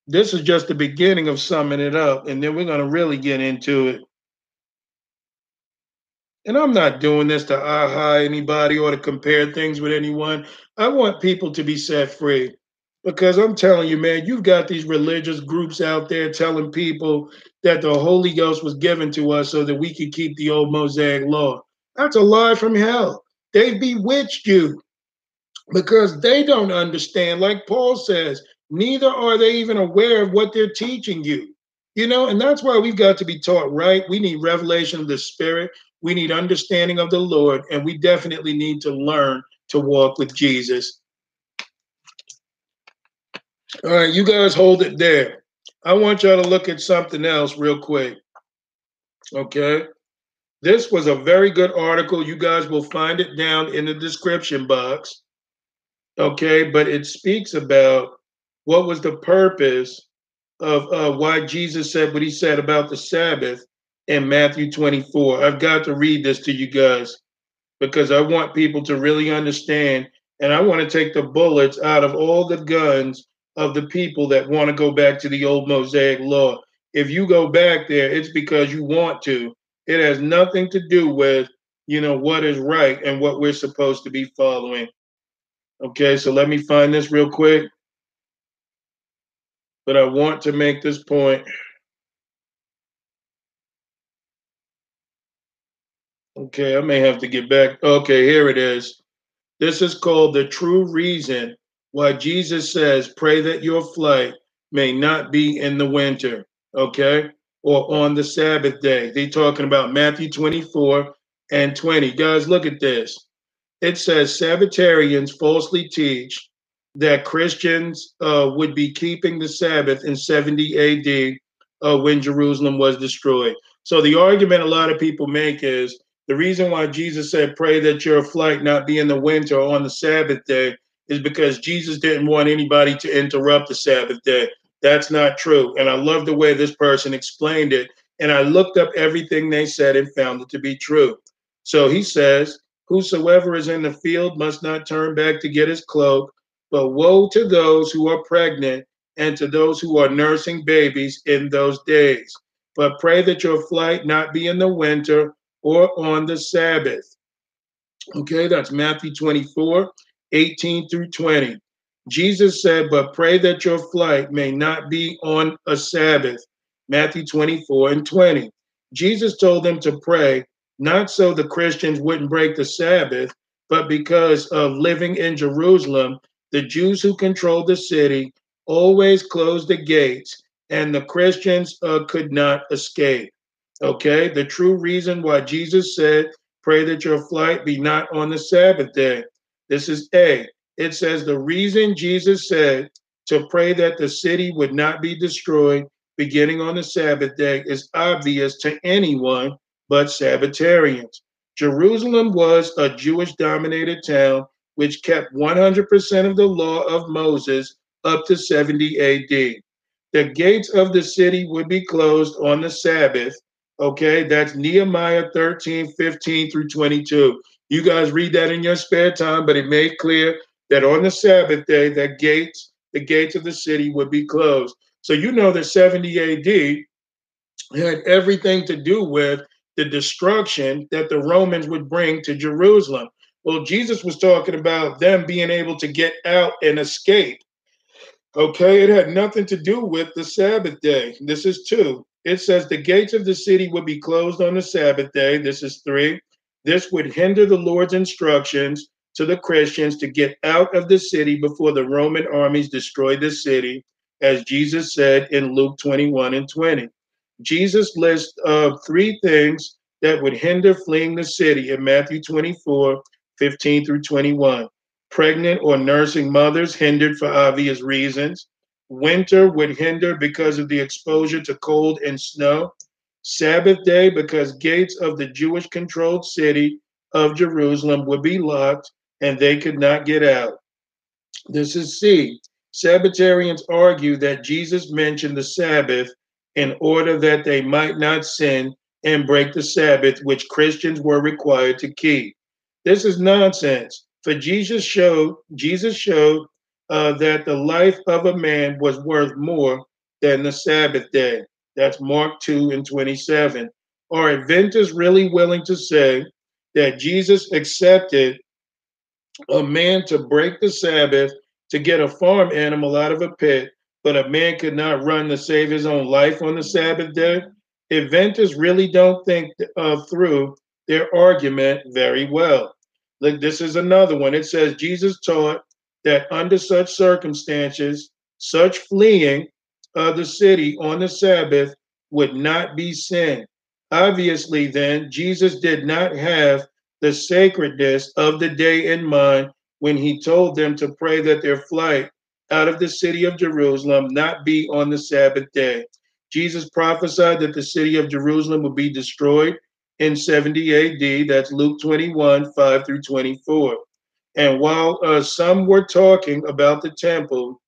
This is just the beginning of summing it up, and then we're going to really get into it. And I'm not doing this to aha anybody or to compare things with anyone. I want people to be set free because I'm telling you, man, you've got these religious groups out there telling people that the Holy Ghost was given to us so that we could keep the old Mosaic law. That's a lie from hell. They've bewitched you because they don't understand, like Paul says, neither are they even aware of what they're teaching you. You know, and that's why we've got to be taught right. We need revelation of the Spirit. We need understanding of the Lord, and we definitely need to learn to walk with Jesus. All right, you guys hold it there. I want y'all to look at something else real quick. Okay. This was a very good article. You guys will find it down in the description box. Okay, but it speaks about what was the purpose of uh, why Jesus said what he said about the Sabbath in Matthew 24. I've got to read this to you guys because I want people to really understand and I want to take the bullets out of all the guns of the people that want to go back to the old Mosaic law. If you go back there, it's because you want to. It has nothing to do with, you know, what is right and what we're supposed to be following. Okay, so let me find this real quick. But I want to make this point. Okay, I may have to get back. Okay, here it is. This is called the true reason why Jesus says, Pray that your flight may not be in the winter, okay, or on the Sabbath day. They're talking about Matthew 24 and 20. Guys, look at this. It says Sabbatarians falsely teach that Christians uh, would be keeping the Sabbath in 70 AD uh, when Jerusalem was destroyed. So the argument a lot of people make is the reason why Jesus said, pray that your flight not be in the winter or on the Sabbath day is because Jesus didn't want anybody to interrupt the Sabbath day. That's not true. And I love the way this person explained it. And I looked up everything they said and found it to be true. So he says, Whosoever is in the field must not turn back to get his cloak, but woe to those who are pregnant and to those who are nursing babies in those days but pray that your flight not be in the winter or on the Sabbath. Okay, that's Matthew 24, 18 through 20. Jesus said, But pray that your flight may not be on a Sabbath. Matthew 24 and 20. Jesus told them to pray, not so the Christians wouldn't break the Sabbath, but because of living in Jerusalem, the Jews who controlled the city always closed the gates, and the Christians uh, could not escape. Okay, the true reason why Jesus said, Pray that your flight be not on the Sabbath day. This is A. It says the reason Jesus said to pray that the city would not be destroyed beginning on the Sabbath day is obvious to anyone but Sabbatarians. Jerusalem was a Jewish dominated town which kept 100% of the law of Moses up to 70 AD. The gates of the city would be closed on the Sabbath. Okay, that's Nehemiah 13, 15 through 22. You guys read that in your spare time, but it made clear that on the Sabbath day, that gates, the gates of the city would be closed. So you know that 70 AD had everything to do with the destruction that the Romans would bring to Jerusalem. Well, Jesus was talking about them being able to get out and escape. Okay, it had nothing to do with the Sabbath day. This is two. It says the gates of the city would be closed on the Sabbath day. This is three. This would hinder the Lord's instructions to the Christians to get out of the city before the Roman armies destroyed the city, as Jesus said in Luke 21 and 20. Jesus lists uh, three things that would hinder fleeing the city in Matthew 24, 15 through 21. Pregnant or nursing mothers hindered for obvious reasons. Winter would hinder because of the exposure to cold and snow. Sabbath day because gates of the Jewish controlled city of Jerusalem would be locked and they could not get out. This is C. Sabbatarians argue that Jesus mentioned the Sabbath in order that they might not sin and break the Sabbath, which Christians were required to keep. This is nonsense. For Jesus showed Jesus showed uh, that the life of a man was worth more than the Sabbath day. That's Mark 2 and 27. Are Adventists really willing to say that Jesus accepted a man to break the Sabbath to get a farm animal out of a pit but a man could not run to save his own life on the Sabbath day. Adventists really don't think uh, through their argument very well. Look, this is another one. It says Jesus taught that under such circumstances, such fleeing of the city on the Sabbath would not be sin. Obviously, then, Jesus did not have the sacredness of the day in mind when he told them to pray that their flight out of the city of Jerusalem not be on the Sabbath day. Jesus prophesied that the city of Jerusalem would be destroyed in 70 AD. That's Luke 21, 5 through 24. And while uh, some were talking about the temple,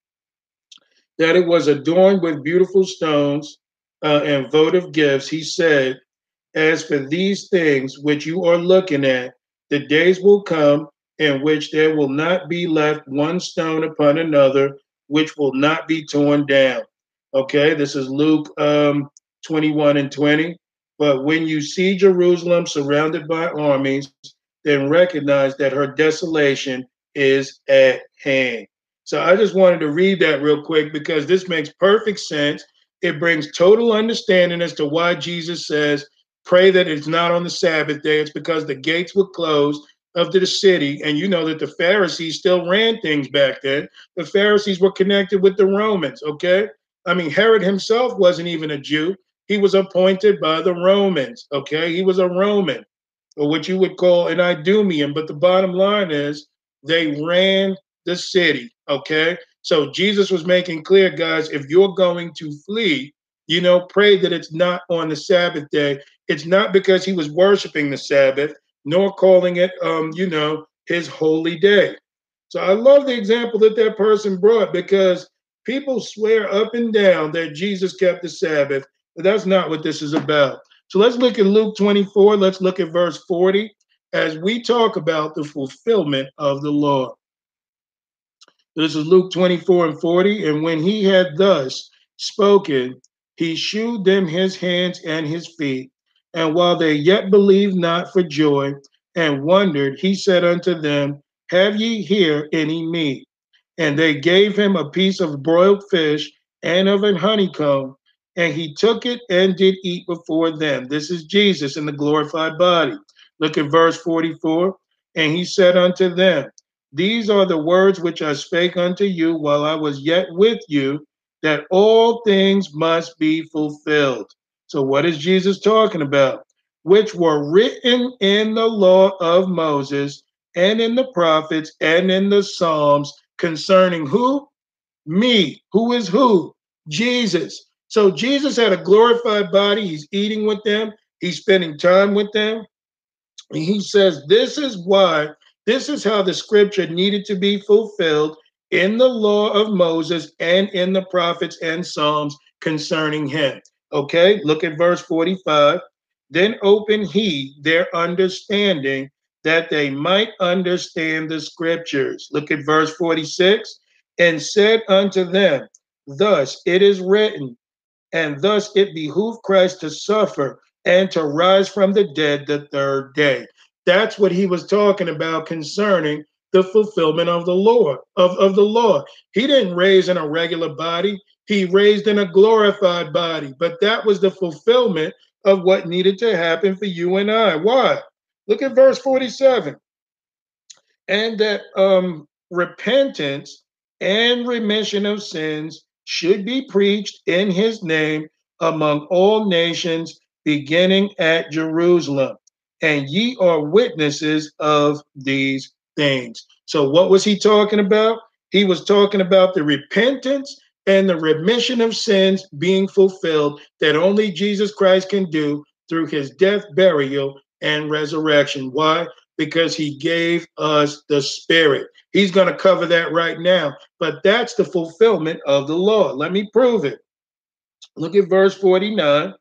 that it was adorned with beautiful stones uh, and votive gifts, he said, As for these things which you are looking at, the days will come in which there will not be left one stone upon another, which will not be torn down. Okay, this is Luke um, 21 and 20. But when you see Jerusalem surrounded by armies, then recognize that her desolation is at hand. So I just wanted to read that real quick because this makes perfect sense. It brings total understanding as to why Jesus says, pray that it's not on the Sabbath day. It's because the gates were closed of the city, and you know that the Pharisees still ran things back then. The Pharisees were connected with the Romans, okay? I mean, Herod himself wasn't even a Jew. He was appointed by the Romans, okay? He was a Roman, or what you would call an Idumean. But the bottom line is they ran the city, okay? So Jesus was making clear, guys, if you're going to flee, you know, pray that it's not on the Sabbath day. It's not because he was worshiping the Sabbath nor calling it, um, you know, his holy day. So I love the example that that person brought because people swear up and down that Jesus kept the Sabbath, but that's not what this is about. So let's look at Luke 24. Let's look at verse 40 as we talk about the fulfillment of the law. This is Luke 24 and 40. And when he had thus spoken, he shewed them his hands and his feet. And while they yet believed not for joy and wondered, he said unto them, Have ye here any meat? And they gave him a piece of broiled fish and of an honeycomb. And he took it and did eat before them. This is Jesus in the glorified body. Look at verse 44. And he said unto them, These are the words which I spake unto you while I was yet with you, that all things must be fulfilled. So, what is Jesus talking about? Which were written in the law of Moses and in the prophets and in the Psalms concerning who? Me. Who is who? Jesus. So Jesus had a glorified body. He's eating with them, he's spending time with them. And he says, This is why, this is how the scripture needed to be fulfilled in the law of Moses and in the prophets and Psalms concerning him. Okay, look at verse 45. Then open he their understanding that they might understand the scriptures. Look at verse 46 and said unto them, Thus it is written, and thus it behooved Christ to suffer and to rise from the dead the third day. That's what he was talking about concerning the fulfillment of the law of, of the law. He didn't raise in a regular body, he raised in a glorified body. But that was the fulfillment of what needed to happen for you and I. Why? Look at verse 47. And that um, repentance and remission of sins should be preached in his name among all nations, beginning at Jerusalem. And ye are witnesses of these things. So, what was he talking about? He was talking about the repentance and the remission of sins being fulfilled that only Jesus Christ can do through his death, burial, and resurrection. Why? Because he gave us the Spirit. He's going to cover that right now, but that's the fulfillment of the law. Let me prove it. Look at verse 49.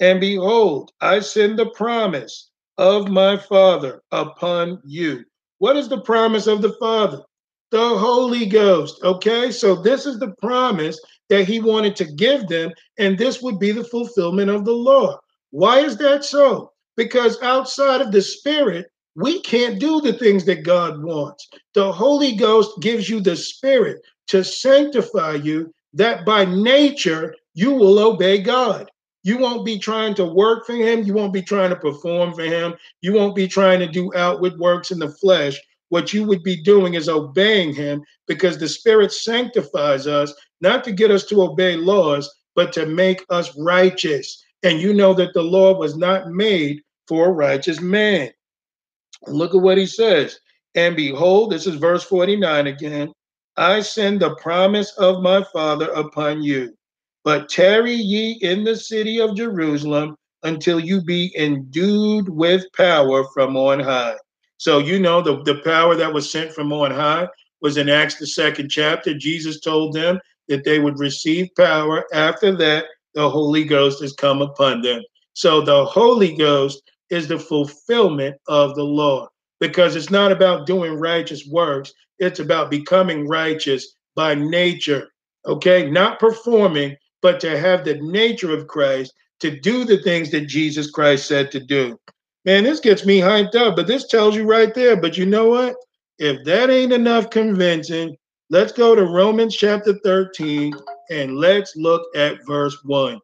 And behold, I send the promise of my Father upon you. What is the promise of the Father? The Holy Ghost. Okay, so this is the promise that he wanted to give them, and this would be the fulfillment of the law. Why is that so? Because outside of the Spirit, we can't do the things that God wants. The Holy Ghost gives you the Spirit to sanctify you, that by nature you will obey God. You won't be trying to work for Him. You won't be trying to perform for Him. You won't be trying to do outward works in the flesh. What you would be doing is obeying Him because the Spirit sanctifies us, not to get us to obey laws, but to make us righteous. And you know that the law was not made for a righteous man. Look at what he says. And behold, this is verse 49 again. I send the promise of my Father upon you. But tarry ye in the city of Jerusalem until you be endued with power from on high. So, you know, the, the power that was sent from on high was in Acts, the second chapter. Jesus told them that they would receive power. After that, the Holy Ghost has come upon them. So, the Holy Ghost is the fulfillment of the law because it's not about doing righteous works, it's about becoming righteous by nature, okay? Not performing, but to have the nature of Christ to do the things that Jesus Christ said to do. Man, this gets me hyped up, but this tells you right there. But you know what? If that ain't enough convincing, let's go to Romans chapter 13 and let's look at verse 1.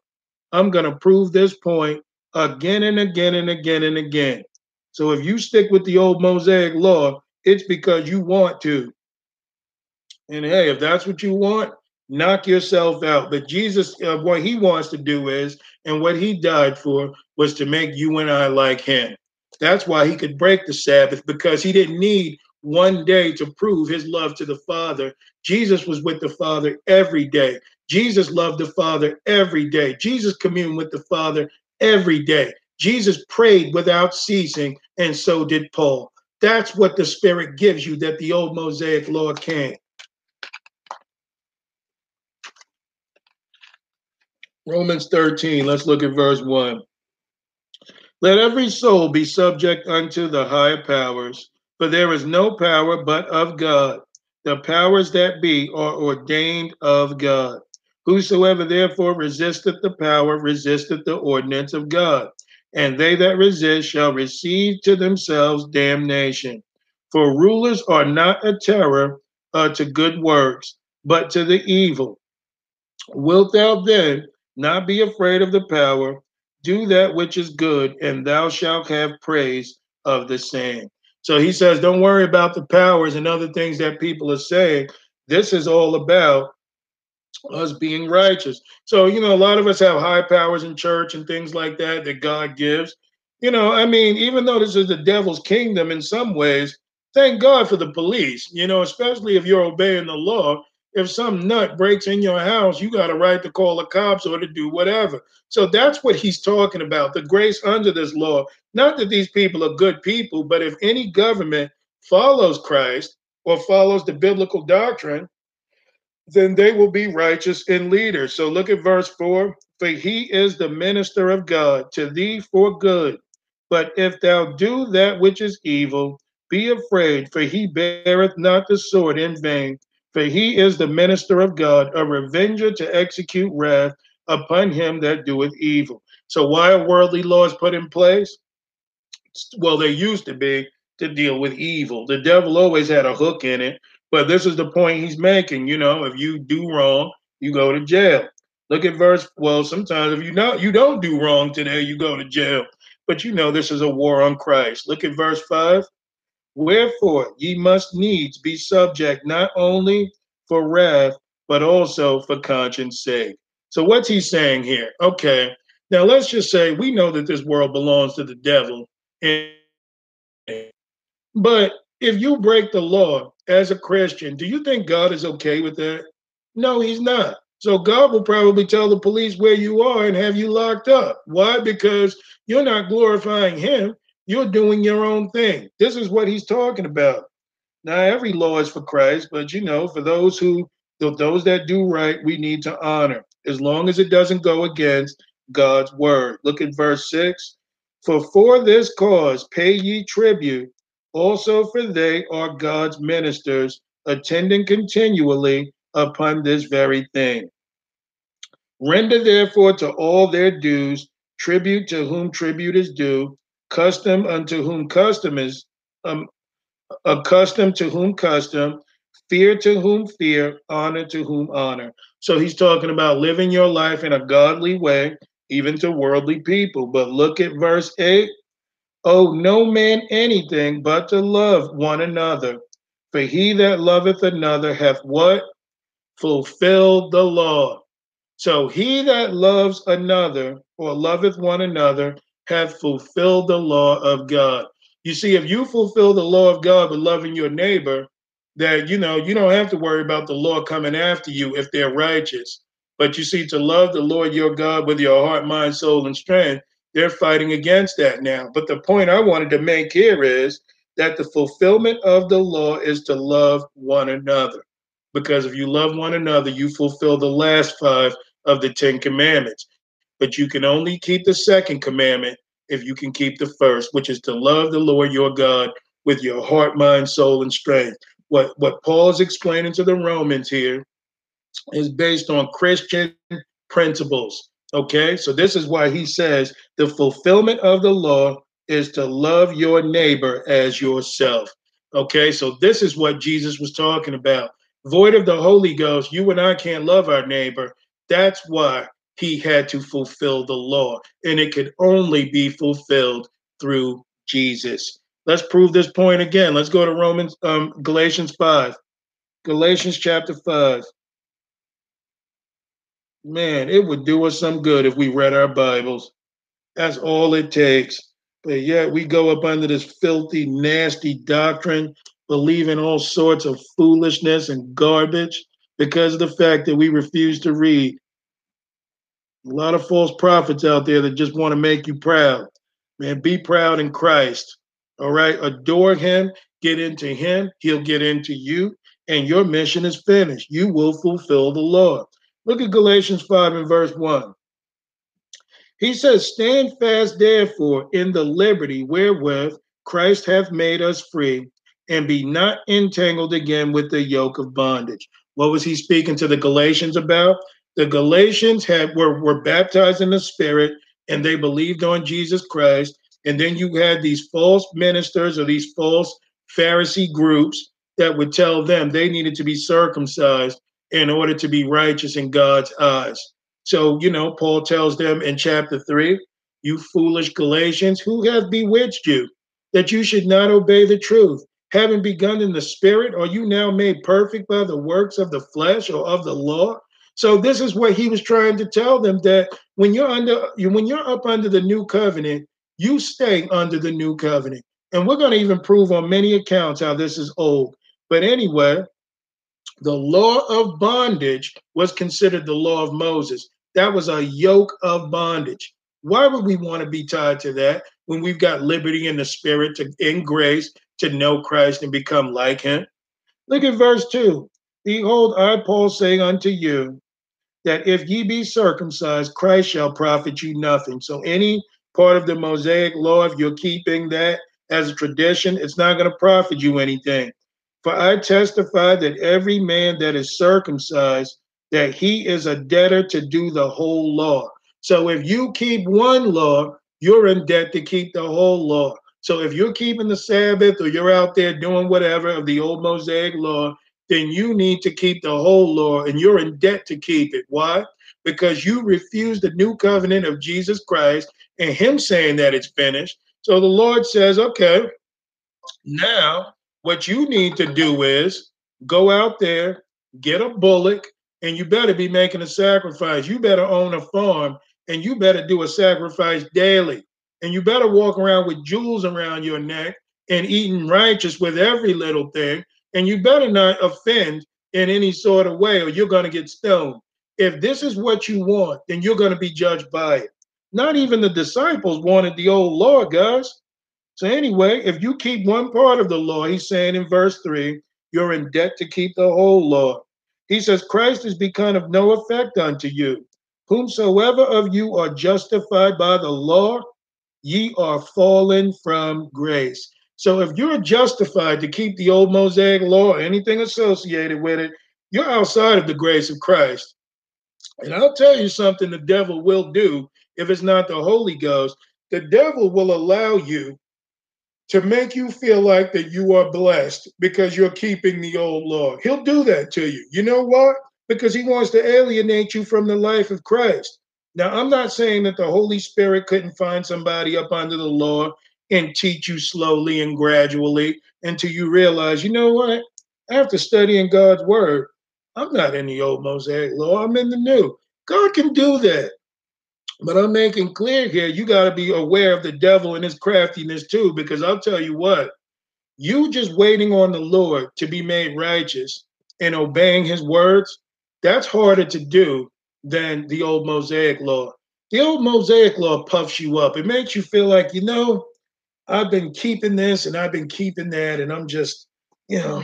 I'm going to prove this point again and again and again and again. So if you stick with the old Mosaic law, it's because you want to. And hey, if that's what you want, knock yourself out. But Jesus, uh, what he wants to do is, and what he died for, was to make you and I like him. That's why he could break the Sabbath because he didn't need one day to prove his love to the Father. Jesus was with the Father every day. Jesus loved the Father every day. Jesus communed with the Father every day. Jesus prayed without ceasing, and so did Paul. That's what the Spirit gives you that the old Mosaic law can't. Romans 13, let's look at verse 1. Let every soul be subject unto the higher powers, for there is no power but of God. The powers that be are ordained of God. Whosoever therefore resisteth the power resisteth the ordinance of God, and they that resist shall receive to themselves damnation. For rulers are not a terror uh, to good works, but to the evil. Wilt thou then not be afraid of the power? Do that which is good, and thou shalt have praise of the same. So he says, don't worry about the powers and other things that people are saying. This is all about us being righteous. So, you know, a lot of us have high powers in church and things like that that God gives. You know, I mean, even though this is the devil's kingdom in some ways, thank God for the police, you know, especially if you're obeying the law. If some nut breaks in your house, you got a right to call the cops or to do whatever. So that's what he's talking about the grace under this law. Not that these people are good people, but if any government follows Christ or follows the biblical doctrine, then they will be righteous and leaders. So look at verse 4 For he is the minister of God to thee for good. But if thou do that which is evil, be afraid, for he beareth not the sword in vain. For he is the minister of God, a revenger to execute wrath upon him that doeth evil. So, why are worldly laws put in place? Well, they used to be to deal with evil. The devil always had a hook in it but this is the point he's making. You know, if you do wrong, you go to jail. Look at verse. Well, sometimes if you not you don't do wrong today, you go to jail. But you know this is a war on Christ. Look at verse five. Wherefore ye must needs be subject not only for wrath, but also for conscience sake. So what's he saying here? Okay, now let's just say we know that this world belongs to the devil, but if you break the law as a Christian, do you think God is okay with that? No, he's not. So God will probably tell the police where you are and have you locked up. Why? Because you're not glorifying him. You're doing your own thing. This is what he's talking about. Now, every law is for Christ, but you know, for those who those that do right, we need to honor, as long as it doesn't go against God's word. Look at verse 6. For for this cause pay ye tribute also, for they are God's ministers, attending continually upon this very thing. Render therefore to all their dues, tribute to whom tribute is due, custom unto whom custom is, um, accustomed to whom custom, fear to whom fear, honor to whom honor. So he's talking about living your life in a godly way, even to worldly people. But look at verse 8 Owe no man anything but to love one another. For he that loveth another hath what? Fulfilled the law. So he that loves another or loveth one another hath fulfilled the law of God. You see, if you fulfill the law of God with loving your neighbor, that you know you don't have to worry about the law coming after you if they're righteous. But you see, to love the Lord your God with your heart, mind, soul, and strength they're fighting against that now. But the point I wanted to make here is that the fulfillment of the law is to love one another. Because if you love one another, you fulfill the last five of the Ten Commandments. But you can only keep the second commandment if you can keep the first, which is to love the Lord your God with your heart, mind, soul, and strength. What what Paul is explaining to the Romans here is based on Christian principles. Okay, so this is why he says the fulfillment of the law is to love your neighbor as yourself. Okay, so this is what Jesus was talking about. Void of the Holy Ghost, you and I can't love our neighbor. That's why he had to fulfill the law, and it could only be fulfilled through Jesus. Let's prove this point again. Let's go to Romans, um, Galatians 5. Galatians chapter 5 man, it would do us some good if we read our Bibles. That's all it takes. But yet we go up under this filthy, nasty doctrine, believing all sorts of foolishness and garbage because of the fact that we refuse to read. A lot of false prophets out there that just want to make you proud. Man, be proud in Christ. All right. Adore him, get into him, he'll get into you, and your mission is finished. You will fulfill the law. Look at Galatians 5 and verse 1. He says, Stand fast, therefore, in the liberty wherewith Christ hath made us free, and be not entangled again with the yoke of bondage. What was he speaking to the Galatians about? The Galatians had were, were baptized in the Spirit and they believed on Jesus Christ. And then you had these false ministers or these false Pharisee groups that would tell them they needed to be circumcised in order to be righteous in God's eyes. So, you know, Paul tells them in chapter three, you foolish Galatians, who have bewitched you that you should not obey the truth? Having begun in the spirit, are you now made perfect by the works of the flesh or of the law? So this is what he was trying to tell them that when you're under when you're up under the new covenant, you stay under the new covenant. And we're going to even prove on many accounts how this is old. But anyway, the law of bondage was considered the law of Moses. That was a yoke of bondage. Why would we want to be tied to that when we've got liberty in the spirit to in grace to know Christ and become like him? Look at verse 2. Behold, I Paul say unto you that if ye be circumcised, Christ shall profit you nothing. So any part of the Mosaic law, if you're keeping that as a tradition, it's not going to profit you anything. For I testify that every man that is circumcised, that he is a debtor to do the whole law. So if you keep one law, you're in debt to keep the whole law. So if you're keeping the Sabbath or you're out there doing whatever of the old Mosaic law, then you need to keep the whole law and you're in debt to keep it. Why? Because you refuse the new covenant of Jesus Christ and Him saying that it's finished. So the Lord says, okay, now what you need to do is go out there, get a bullock, and you better be making a sacrifice. You better own a farm and you better do a sacrifice daily. And you better walk around with jewels around your neck and eating righteous with every little thing and you better not offend in any sort of way or you're going to get stoned. If this is what you want, then you're going to be judged by it. Not even the disciples wanted the old law, guys. So, anyway, if you keep one part of the law, he's saying in verse 3, you're in debt to keep the whole law. He says, Christ has become of no effect unto you. Whomsoever of you are justified by the law, ye are fallen from grace. So if you're justified to keep the old Mosaic law or anything associated with it, you're outside of the grace of Christ. And I'll tell you something the devil will do if it's not the Holy Ghost. The devil will allow you to make you feel like that you are blessed because you're keeping the old law. He'll do that to you. You know what? Because he wants to alienate you from the life of Christ. Now, I'm not saying that the Holy Spirit couldn't find somebody up under the law and teach you slowly and gradually until you realize, you know what? After studying God's word, I'm not in the old Mosaic law, I'm in the new. God can do that. But I'm making clear here, you got to be aware of the devil and his craftiness too, because I'll tell you what, you just waiting on the Lord to be made righteous and obeying his words, that's harder to do than the old Mosaic law. The old Mosaic law puffs you up. It makes you feel like, you know, I've been keeping this and I've been keeping that, and I'm just, you know,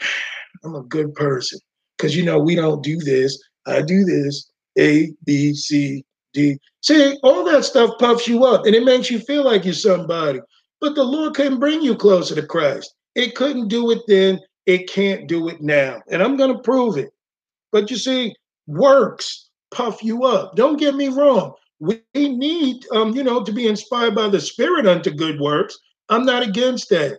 I'm a good person. Because, you know, we don't do this. I do this. A, B, C, D. See, all that stuff puffs you up and it makes you feel like you're somebody. But the Lord couldn't bring you closer to Christ. It couldn't do it then. It can't do it now. And I'm going to prove it. But you see, works puff you up. Don't get me wrong we need um, you know to be inspired by the spirit unto good works. I'm not against that.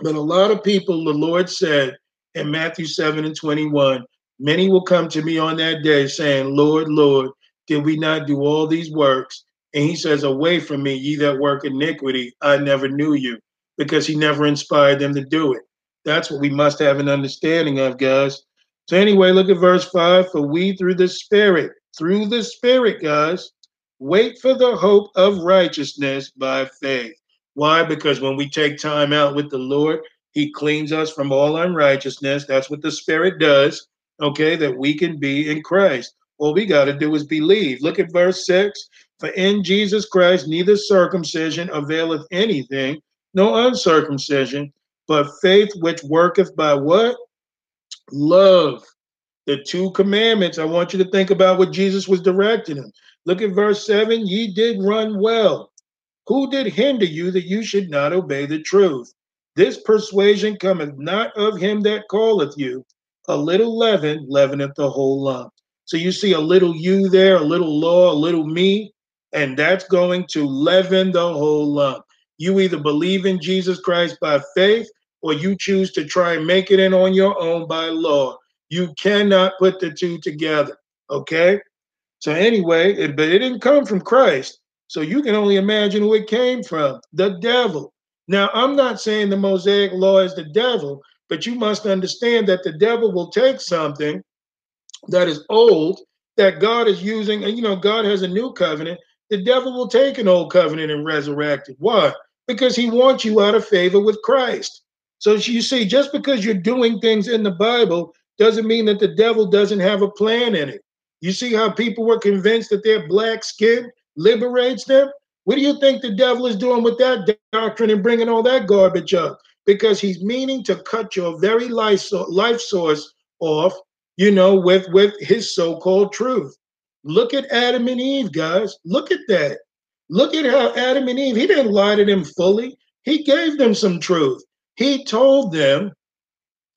But a lot of people the lord said in matthew 7 and 21 many will come to me on that day saying lord lord did we not do all these works and he says away from me ye that work iniquity i never knew you because he never inspired them to do it. That's what we must have an understanding of guys. So anyway look at verse 5 for we through the spirit through the spirit guys Wait for the hope of righteousness by faith. Why? Because when we take time out with the Lord, He cleans us from all unrighteousness. That's what the Spirit does, okay, that we can be in Christ. All we got to do is believe. Look at verse 6 For in Jesus Christ neither circumcision availeth anything, no uncircumcision, but faith which worketh by what? Love. The two commandments. I want you to think about what Jesus was directing them. Look at verse 7 Ye did run well. Who did hinder you that you should not obey the truth? This persuasion cometh not of him that calleth you. A little leaven leaveneth the whole lump. So you see a little you there, a little law, a little me, and that's going to leaven the whole lump. You either believe in Jesus Christ by faith or you choose to try and make it in on your own by law. You cannot put the two together. Okay? So, anyway, it, but it didn't come from Christ. So you can only imagine who it came from the devil. Now, I'm not saying the Mosaic law is the devil, but you must understand that the devil will take something that is old that God is using, and you know, God has a new covenant. The devil will take an old covenant and resurrect it. Why? Because he wants you out of favor with Christ. So you see, just because you're doing things in the Bible doesn't mean that the devil doesn't have a plan in it. You see how people were convinced that their black skin liberates them? What do you think the devil is doing with that doctrine and bringing all that garbage up? Because he's meaning to cut your very life, life source off, you know, with, with his so called truth. Look at Adam and Eve, guys. Look at that. Look at how Adam and Eve, he didn't lie to them fully. He gave them some truth. He told them,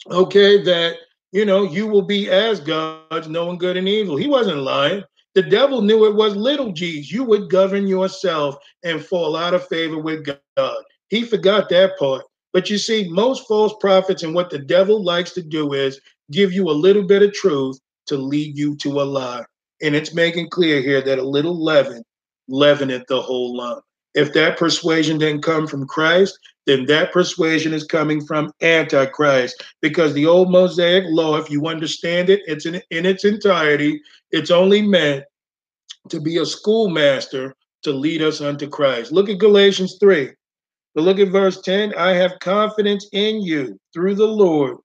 okay, that, you know, you will be as gods, knowing good and evil. He wasn't lying. The devil knew it was little g's. You would govern yourself and fall out of favor with God. He forgot that part. But you see, most false prophets and what the devil likes to do is give you a little bit of truth to lead you to a lie. And it's making clear here that a little leaven leaveneth the whole lump. If that persuasion didn't come from Christ, then that persuasion is coming from Antichrist. Because the old Mosaic law, if you understand it, it's in, in its entirety, it's only meant to be a schoolmaster to lead us unto Christ. Look at Galatians 3. But look at verse 10. I have confidence in you through the Lord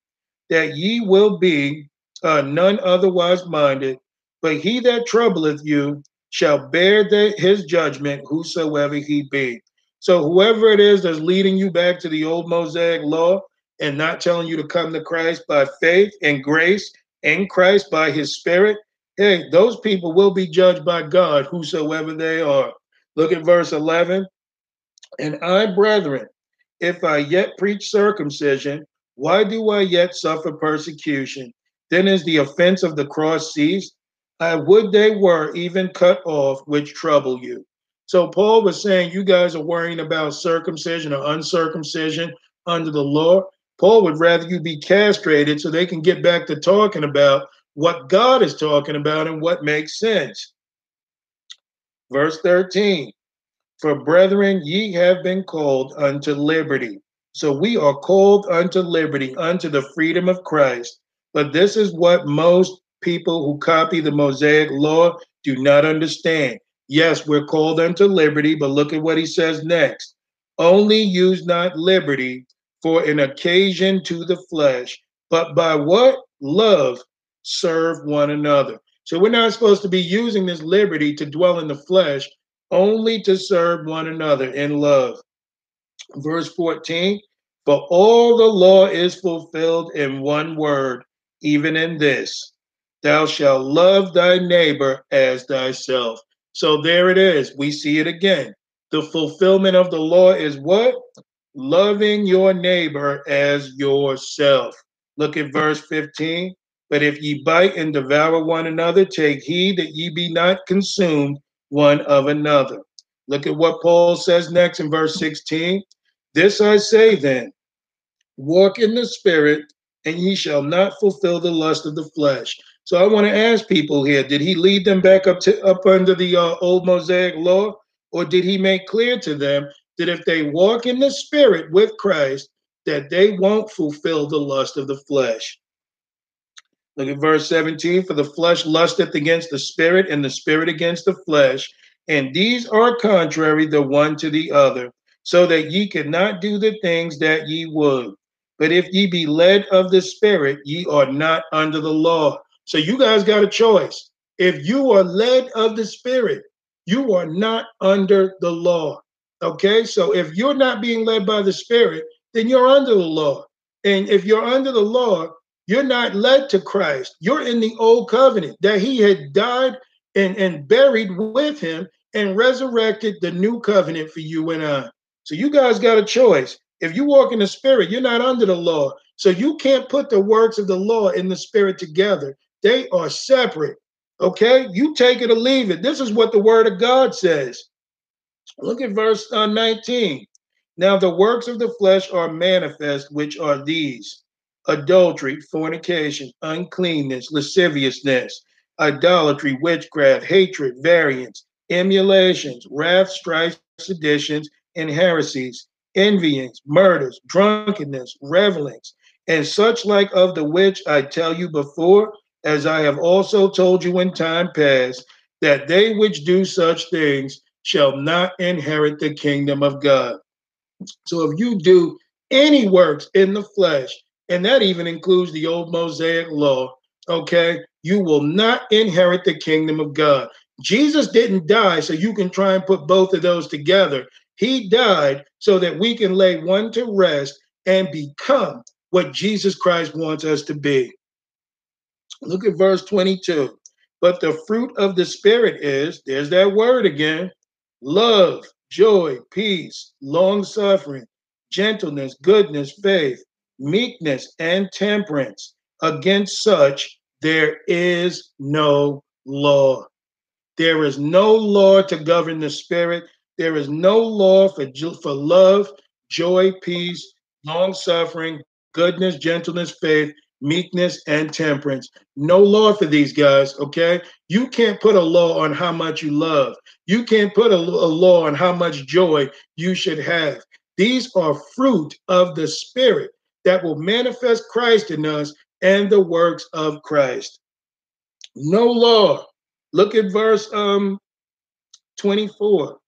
that ye will be uh, none otherwise minded, but he that troubleth you shall bear the, his judgment, whosoever he be. So, whoever it is that's leading you back to the old Mosaic law and not telling you to come to Christ by faith and grace in Christ by his spirit, hey, those people will be judged by God, whosoever they are. Look at verse 11. And I, brethren, if I yet preach circumcision, why do I yet suffer persecution? Then is the offense of the cross ceased? I would they were even cut off, which trouble you. So Paul was saying, you guys are worrying about circumcision or uncircumcision under the law. Paul would rather you be castrated so they can get back to talking about what God is talking about and what makes sense. Verse 13 For brethren, ye have been called unto liberty. So we are called unto liberty, unto the freedom of Christ. But this is what most people who copy the Mosaic law do not understand. Yes, we're called unto liberty, but look at what he says next. Only use not liberty for an occasion to the flesh, but by what? Love serve one another. So we're not supposed to be using this liberty to dwell in the flesh, only to serve one another in love. Verse 14 For all the law is fulfilled in one word, even in this Thou shalt love thy neighbor as thyself. So there it is. We see it again. The fulfillment of the law is what? Loving your neighbor as yourself. Look at verse 15. But if ye bite and devour one another, take heed that ye be not consumed one of another. Look at what Paul says next in verse 16. This I say then walk in the spirit, and ye shall not fulfill the lust of the flesh. So I want to ask people here: Did he lead them back up to up under the uh, old Mosaic law, or did he make clear to them that if they walk in the Spirit with Christ, that they won't fulfill the lust of the flesh? Look at verse 17. For the flesh lusteth against the spirit, and the spirit against the flesh, and these are contrary the one to the other, so that ye cannot do the things that ye would. But if ye be led of the spirit, ye are not under the law. So you guys got a choice. If you are led of the Spirit, you are not under the law. Okay, so if you're not being led by the Spirit, then you're under the law. And if you're under the law, you're not led to Christ. You're in the old covenant that He had died and, and buried with Him and resurrected the new covenant for you and I. So you guys got a choice. If you walk in the Spirit, you're not under the law. So you can't put the works of the law and the Spirit together. They are separate. Okay, you take it or leave it. This is what the word of God says. Look at verse uh, 19. Now the works of the flesh are manifest, which are these adultery, fornication, uncleanness, lasciviousness, idolatry, witchcraft, hatred, variance, emulations, wrath, strife, seditions, and heresies, envyings, murders, drunkenness, revelings, and such like of the which I tell you before as I have also told you in time past, that they which do such things shall not inherit the kingdom of God. So if you do any works in the flesh, and that even includes the old Mosaic law, okay, you will not inherit the kingdom of God. Jesus didn't die so you can try and put both of those together. He died so that we can lay one to rest and become what Jesus Christ wants us to be. Look at verse 22. But the fruit of the Spirit is, there's that word again love, joy, peace, long suffering, gentleness, goodness, faith, meekness, and temperance. Against such there is no law. There is no law to govern the spirit. There is no law for, for love, joy, peace, long suffering, goodness, gentleness, faith, meekness, and temperance. No law for these guys, okay? You can't put a law on how much you love. You can't put a, a law on how much joy you should have. These are fruit of the Spirit that will manifest Christ in us and the works of Christ. No law. Look at verse um 24.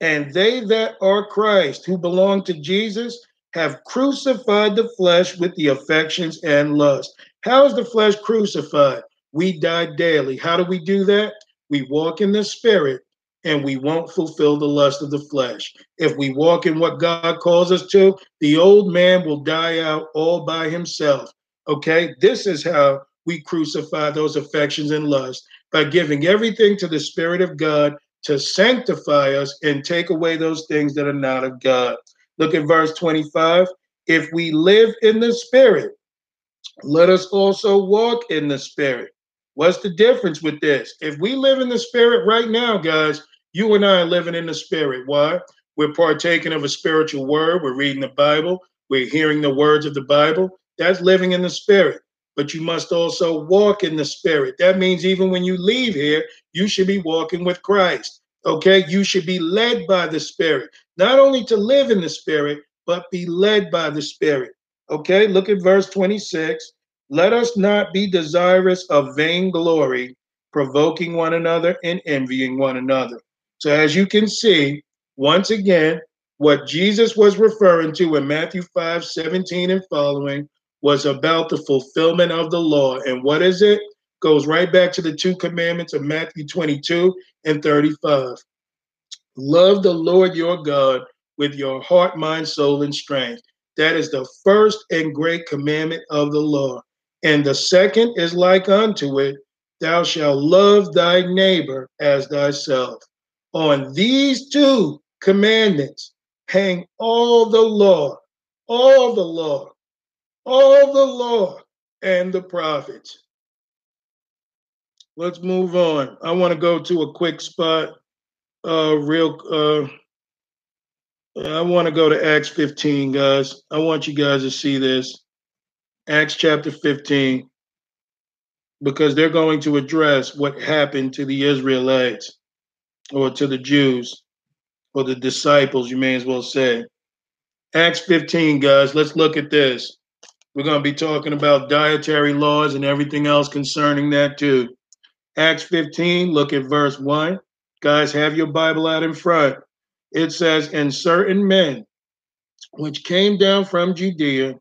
And they that are Christ, who belong to Jesus, have crucified the flesh with the affections and lust. How is the flesh crucified? We die daily. How do we do that? We walk in the spirit and we won't fulfill the lust of the flesh. If we walk in what God calls us to, the old man will die out all by himself. Okay? This is how we crucify those affections and lust by giving everything to the Spirit of God to sanctify us and take away those things that are not of God. Look at verse 25. If we live in the Spirit, let us also walk in the Spirit. What's the difference with this? If we live in the Spirit right now, guys, you and I are living in the Spirit. Why? We're partaking of a spiritual word. We're reading the Bible. We're hearing the words of the Bible. That's living in the Spirit. But you must also walk in the Spirit. That means even when you leave here, you should be walking with Christ. Okay? You should be led by the Spirit not only to live in the Spirit, but be led by the Spirit. Okay, look at verse 26. Let us not be desirous of vainglory, provoking one another and envying one another. So, as you can see, once again, what Jesus was referring to in Matthew 5 17 and following was about the fulfillment of the law. And what is it? Goes right back to the two commandments of Matthew 22 and 35. Love the Lord your God with your heart, mind, soul, and strength. That is the first and great commandment of the law. And the second is like unto it Thou shalt love thy neighbor as thyself. On these two commandments hang all the law, all the law, all the law, and the prophets. Let's move on. I want to go to a quick spot uh real uh I want to go to Acts 15, guys. I want you guys to see this. Acts chapter 15, because they're going to address what happened to the Israelites or to the Jews or the disciples, you may as well say. Acts 15, guys, let's look at this. We're going to be talking about dietary laws and everything else concerning that too. Acts 15, look at verse 1. Guys, have your Bible out in front. It says, And certain men which came down from Judea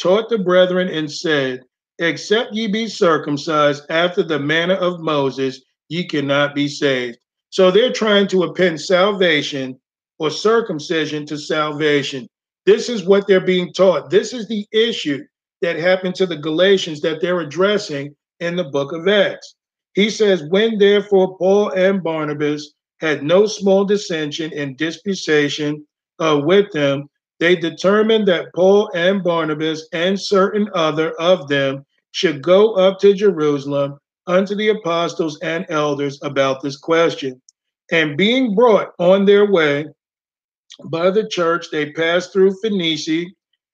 taught the brethren and said, Except ye be circumcised after the manner of Moses, ye cannot be saved. So they're trying to append salvation or circumcision to salvation. This is what they're being taught. This is the issue that happened to the Galatians that they're addressing in the book of Acts. He says, When therefore Paul and Barnabas had no small dissension and disputation uh, with them, they determined that Paul and Barnabas and certain other of them should go up to Jerusalem unto the apostles and elders about this question. And being brought on their way by the church, they passed through Phoenicia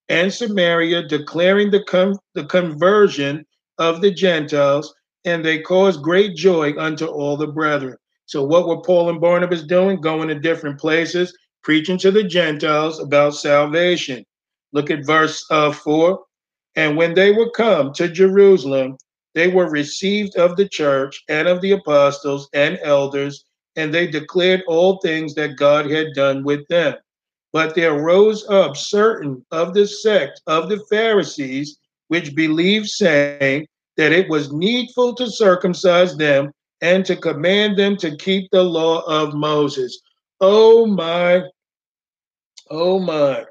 and Samaria, declaring the, con- the conversion of the Gentiles, and they caused great joy unto all the brethren. So, what were Paul and Barnabas doing? Going to different places, preaching to the Gentiles about salvation. Look at verse uh, 4. And when they were come to Jerusalem, they were received of the church and of the apostles and elders, and they declared all things that God had done with them. But there rose up certain of the sect of the Pharisees, which believed, saying that it was needful to circumcise them and to command them to keep the law of Moses. Oh my, oh my.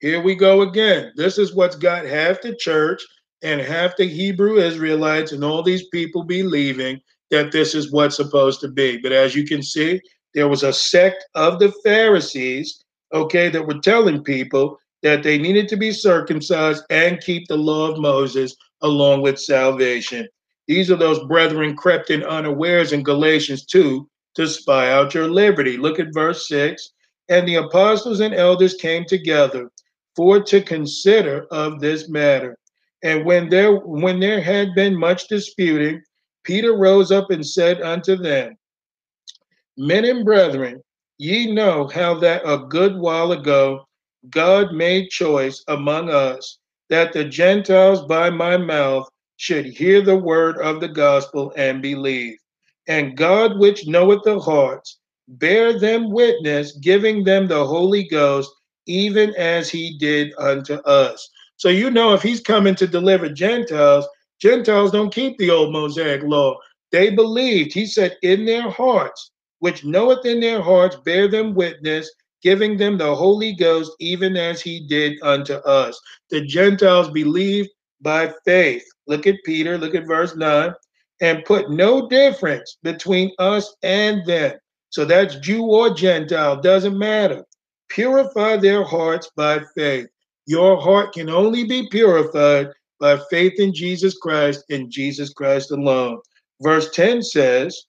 Here we go again. This is what's got half the church and half the Hebrew Israelites and all these people believing that this is what's supposed to be. But as you can see, there was a sect of the Pharisees, okay, that were telling people that they needed to be circumcised and keep the law of Moses along with salvation. These are those brethren crept in unawares in Galatians 2 to spy out your liberty. Look at verse 6. And the apostles and elders came together for to consider of this matter. And when there when there had been much disputing, Peter rose up and said unto them, Men and brethren, ye know how that a good while ago God made choice among us that the Gentiles by my mouth should hear the word of the gospel and believe. And God, which knoweth the hearts, bear them witness, giving them the Holy Ghost even as he did unto us. So you know if he's coming to deliver Gentiles, Gentiles don't keep the old Mosaic law. They believed, he said, in their hearts, which knoweth in their hearts, bear them witness, giving them the Holy Ghost, even as he did unto us. The Gentiles believed by faith. Look at Peter, look at verse 9, and put no difference between us and them. So that's Jew or Gentile, doesn't matter purify their hearts by faith. Your heart can only be purified by faith in Jesus Christ and Jesus Christ alone. Verse 10 says,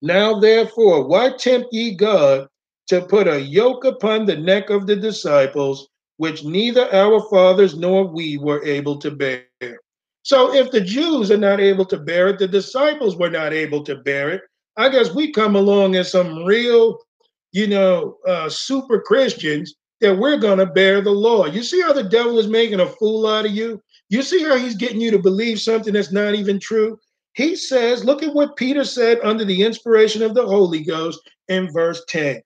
Now therefore, why tempt ye God to put a yoke upon the neck of the disciples, which neither our fathers nor we were able to bear? So if the Jews are not able to bear it, the disciples were not able to bear it. I guess we come along as some real you know, uh, super Christians that we're going to bear the law. You see how the devil is making a fool out of you? You see how he's getting you to believe something that's not even true? He says, look at what Peter said under the inspiration of the Holy Ghost in verse 10.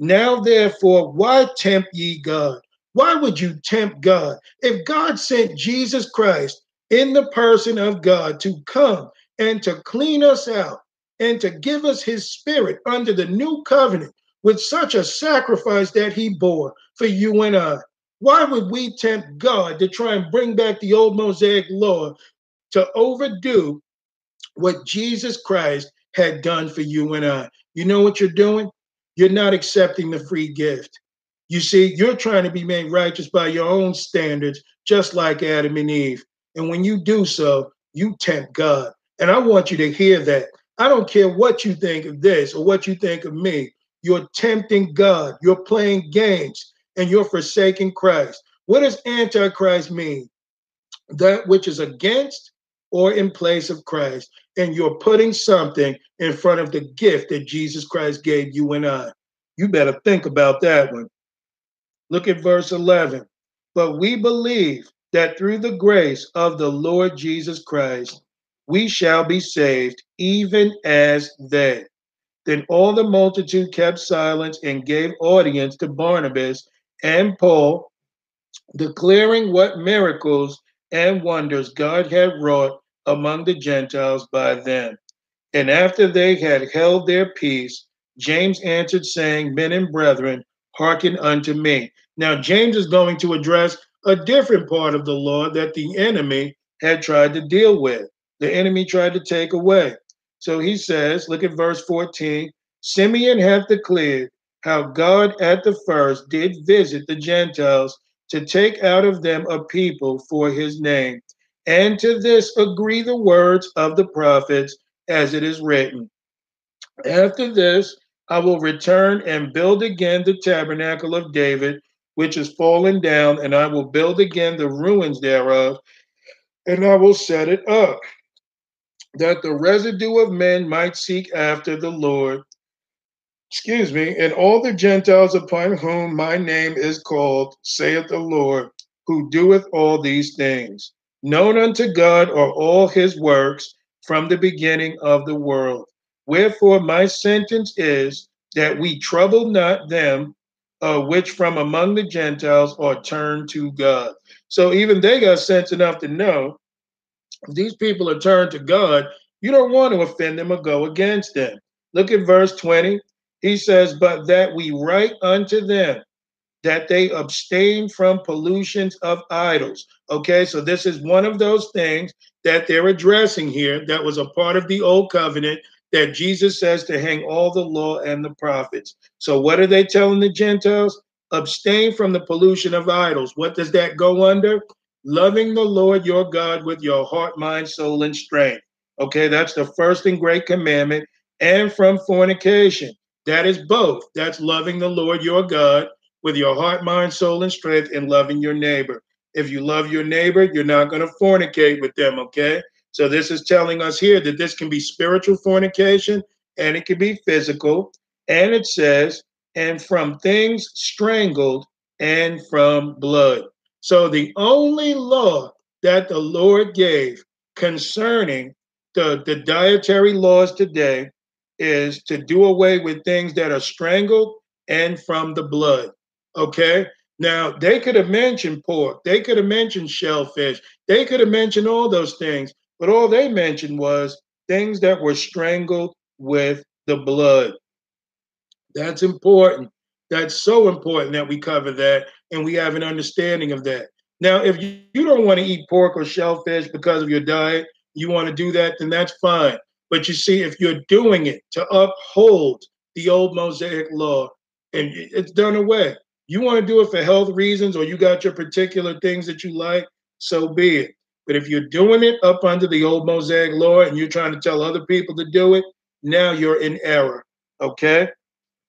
Now, therefore, why tempt ye God? Why would you tempt God? If God sent Jesus Christ in the person of God to come and to clean us out and to give us his spirit under the new covenant, with such a sacrifice that he bore for you and I. Why would we tempt God to try and bring back the old Mosaic law to overdo what Jesus Christ had done for you and I? You know what you're doing? You're not accepting the free gift. You see, you're trying to be made righteous by your own standards, just like Adam and Eve. And when you do so, you tempt God. And I want you to hear that. I don't care what you think of this or what you think of me. You're tempting God. You're playing games and you're forsaking Christ. What does Antichrist mean? That which is against or in place of Christ. And you're putting something in front of the gift that Jesus Christ gave you and I. You better think about that one. Look at verse 11. But we believe that through the grace of the Lord Jesus Christ, we shall be saved, even as they. Then all the multitude kept silence and gave audience to Barnabas and Paul, declaring what miracles and wonders God had wrought among the Gentiles by them. And after they had held their peace, James answered, saying, Men and brethren, hearken unto me. Now, James is going to address a different part of the law that the enemy had tried to deal with. The enemy tried to take away. So he says, look at verse 14 Simeon hath declared how God at the first did visit the Gentiles to take out of them a people for his name. And to this agree the words of the prophets as it is written. After this, I will return and build again the tabernacle of David, which is fallen down, and I will build again the ruins thereof, and I will set it up, that the residue of men might seek after the Lord. Excuse me, and all the Gentiles upon whom my name is called, saith the Lord, who doeth all these things. Known unto God are all his works from the beginning of the world. Wherefore, my sentence is that we trouble not them uh, which from among the Gentiles are turned to God. So even they got sense enough to know these people are turned to God, you don't want to offend them or go against them. Look at verse 20. He says, But that we write unto them that they abstain from pollutions of idols. Okay, so this is one of those things that they're addressing here that was a part of the old covenant that Jesus says to hang all the law and the prophets. So, what are they telling the Gentiles? Abstain from the pollution of idols. What does that go under? Loving the Lord your God with your heart, mind, soul, and strength. Okay, that's the first and great commandment. And from fornication. That is both. That's loving the Lord your God with your heart, mind, soul, and strength, and loving your neighbor. If you love your neighbor, you're not going to fornicate with them, okay? So this is telling us here that this can be spiritual fornication and it can be physical. And it says, and from things strangled and from blood. So the only law that the Lord gave concerning the, the dietary laws today is to do away with things that are strangled and from the blood. Okay. Now they could have mentioned pork, they could have mentioned shellfish, they could have mentioned all those things, but all they mentioned was things that were strangled with the blood. That's important. That's so important that we cover that and we have an understanding of that. Now, if you, you don't want to eat pork or shellfish because of your diet, you want to do that, then that's fine. But you see, if you're doing it to uphold the old Mosaic law, and it's done away. You want to do it for health reasons, or you got your particular things that you like, so be it. But if you're doing it up under the old Mosaic law and you're trying to tell other people to do it, now you're in error. Okay?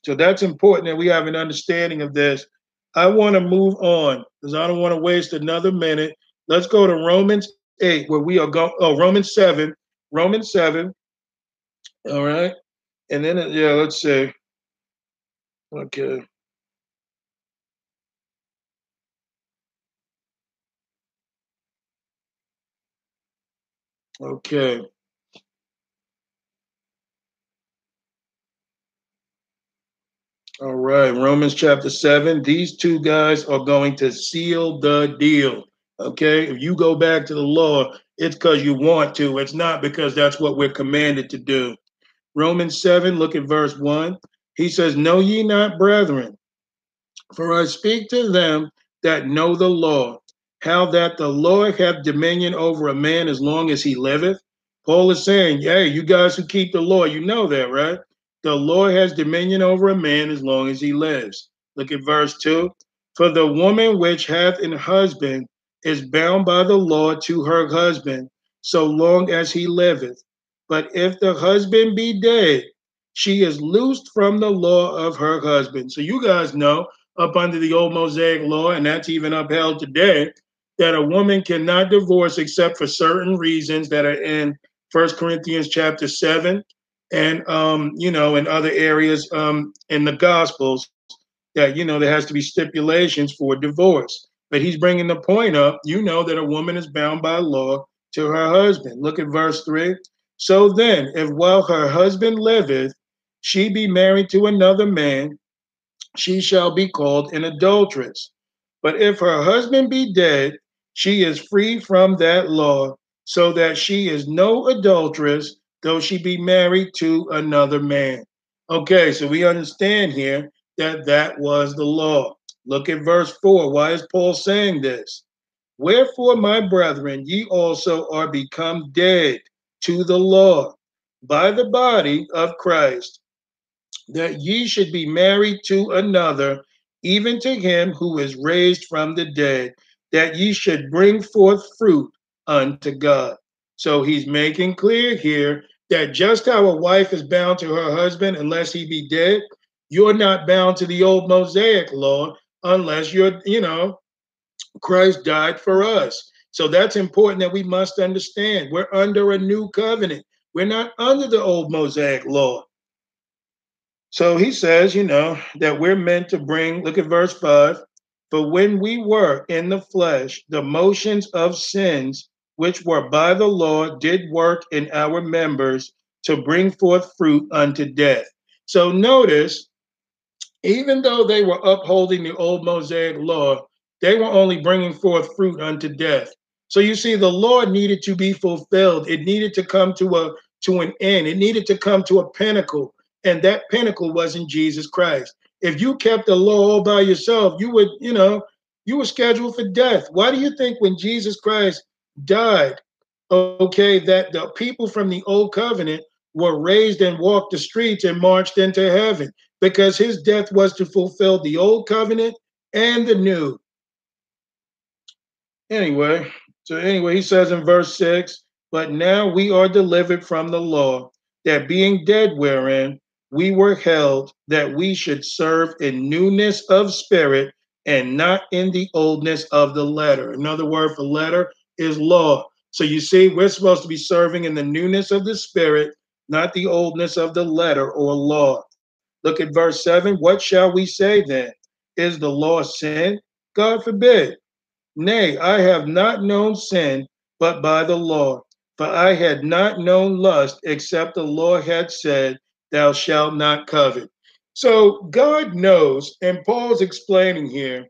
So that's important that we have an understanding of this. I want to move on because I don't want to waste another minute. Let's go to Romans 8, where we are going. Oh, Romans 7. Romans 7. All right. And then, uh, yeah, let's see. Okay. Okay. All right, Romans chapter 7. These two guys are going to seal the deal. Okay, if you go back to the law, it's because you want to, it's not because that's what we're commanded to do. Romans 7, look at verse 1. He says, Know ye not, brethren, for I speak to them that know the law, how that the Lord hath dominion over a man as long as he liveth. Paul is saying, hey, you guys who keep the law, you know that, right? The Lord has dominion over a man as long as he lives. Look at verse 2. For the woman which hath an husband is bound by the law to her husband so long as he liveth. But if the husband be dead, she is loosed from the law of her husband. So you guys know up under the old Mosaic law, and that's even upheld today, that a woman cannot divorce except for certain reasons that are in First Corinthians chapter seven, and um, you know, in other areas um, in the Gospels, that you know there has to be stipulations for divorce. But he's bringing the point up. You know that a woman is bound by law to her husband. Look at verse three. So then, if while her husband liveth, she be married to another man, she shall be called an adulteress. But if her husband be dead, she is free from that law, so that she is no adulteress, though she be married to another man. Okay, so we understand here that that was the law. Look at verse 4. Why is Paul saying this? Wherefore, my brethren, ye also are become dead to the law by the body of Christ, that ye should be married to another, even to him who is raised from the dead, that ye should bring forth fruit unto God. So he's making clear here that just how a wife is bound to her husband unless he be dead, you're not bound to the old Mosaic law unless you're, you know, Christ died for us. So that's important that we must understand. We're under a new covenant. We're not under the old Mosaic law. So he says, you know, that we're meant to bring, look at verse 5. For when we were in the flesh, the motions of sins, which were by the law, did work in our members to bring forth fruit unto death. So notice, even though they were upholding the old Mosaic law, they were only bringing forth fruit unto death. So you see, the law needed to be fulfilled. It needed to come to a to an end. It needed to come to a pinnacle, and that pinnacle was in Jesus Christ. If you kept the law all by yourself, you would, you know, you were scheduled for death. Why do you think when Jesus Christ died, okay, that the people from the old covenant were raised and walked the streets and marched into heaven? Because his death was to fulfill the old covenant and the new. Anyway, so anyway, he says in verse 6, but now we are delivered from the law, that being dead wherein we were held, that we should serve in newness of spirit and not in the oldness of the letter. Another word for letter is law. So you see, we're supposed to be serving in the newness of the spirit, not the oldness of the letter or law. Look at verse 7. What shall we say then? Is the law sin? God forbid. Nay, I have not known sin but by the law. For I had not known lust except the law had said, Thou shalt not covet. So God knows, and Paul's explaining here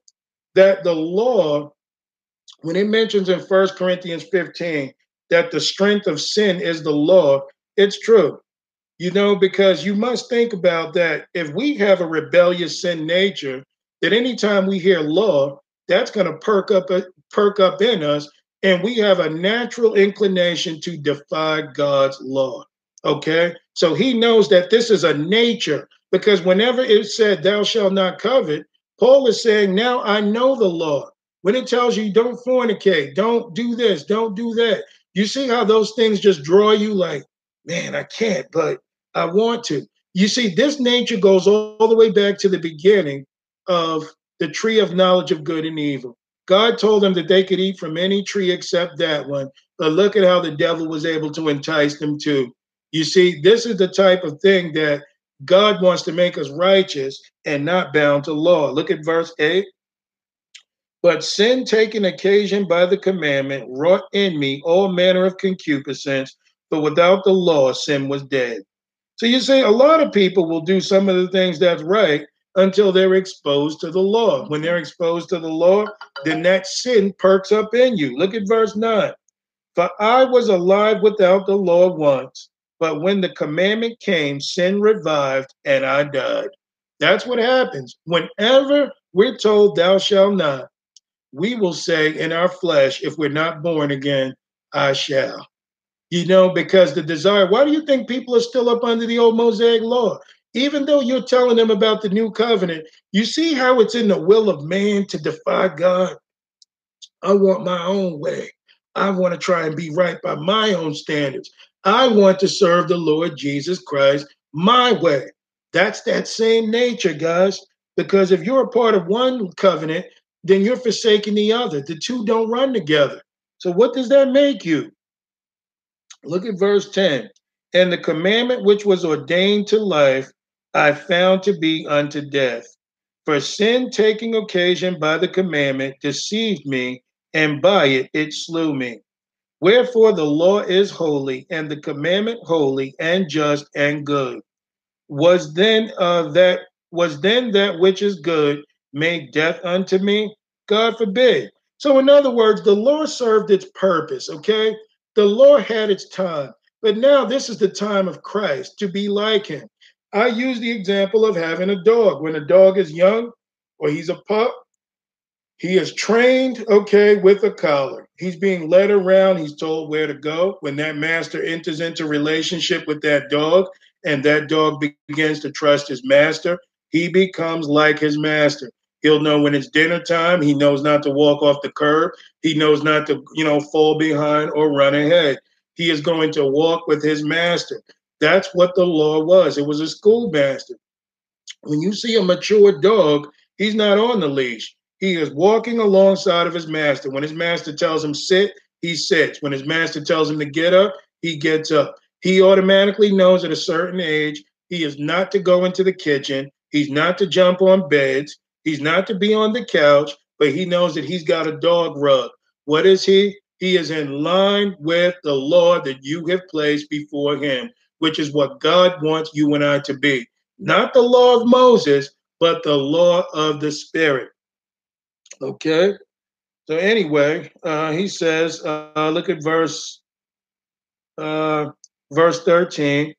that the law, when it mentions in First Corinthians 15 that the strength of sin is the law, it's true. You know, because you must think about that. If we have a rebellious sin nature, that anytime we hear law, that's going to perk up uh, perk up in us and we have a natural inclination to defy God's law. Okay? So he knows that this is a nature because whenever it said thou shalt not covet, Paul is saying, now I know the law. When it tells you don't fornicate, don't do this, don't do that. You see how those things just draw you like, man, I can't, but I want to. You see, this nature goes all, the way back to the beginning of the tree of knowledge of good and evil. God told them that they could eat from any tree except that one. But look at how the devil was able to entice them to. You see, this is the type of thing that God wants to make us righteous and not bound to law. Look at verse 8. But sin taken occasion by the commandment wrought in me all manner of concupiscence, but without the law, sin was dead. So you see, a lot of people will do some of the things that's right, until they're exposed to the law. When they're exposed to the law, then that sin perks up in you. Look at verse 9. For I was alive without the law once, but when the commandment came, sin revived and I died. That's what happens. Whenever we're told, Thou shalt not, we will say in our flesh, if we're not born again, I shall. You know, because the desire, why do you think people are still up under the old Mosaic law? even though you're telling them about the new covenant, you see how it's in the will of man to defy God. I want my own way. I want to try and be right by my own standards. I want to serve the Lord Jesus Christ my way. That's that same nature, guys. Because if you're a part of one covenant, then you're forsaking the other. The two don't run together. So, what does that make you? Look at verse 10. And the commandment which was ordained to life I found to be unto death. For sin taking occasion by the commandment deceived me, and by it it slew me. Wherefore the law is holy, and the commandment holy, and just, and good. Was then uh, that was then that which is good made death unto me? God forbid. So, in other words, the law served its purpose, okay? The law had its time, but now this is the time of Christ to be like him. I use the example of having a dog. When a dog is young or he's a pup, he is trained, okay, with a collar. He's being led around. He's told where to go. When that master enters into relationship with that dog and that dog begins to trust his master, he becomes like his master. He'll know when it's dinner time. He knows not to walk off the curb. He knows not to, you know, fall behind or run ahead. He is going to walk with his master. That's what the law was. It was a schoolmaster. When you see a mature dog, he's not on the leash. He is walking alongside of his master. When his master tells him sit, he sits. When his master tells him to get up, he gets up. He automatically knows at a certain age he is not to go into the kitchen. He's not to jump on beds. He's not to be on the couch, but he knows that he's got a dog rug. What is he? He is in line with the law that you have placed before him, which is what God wants you and I to be. Not the law of Moses, but the law of the Spirit. Okay? So, anyway, uh, he says, uh, look at verse uh, verse 13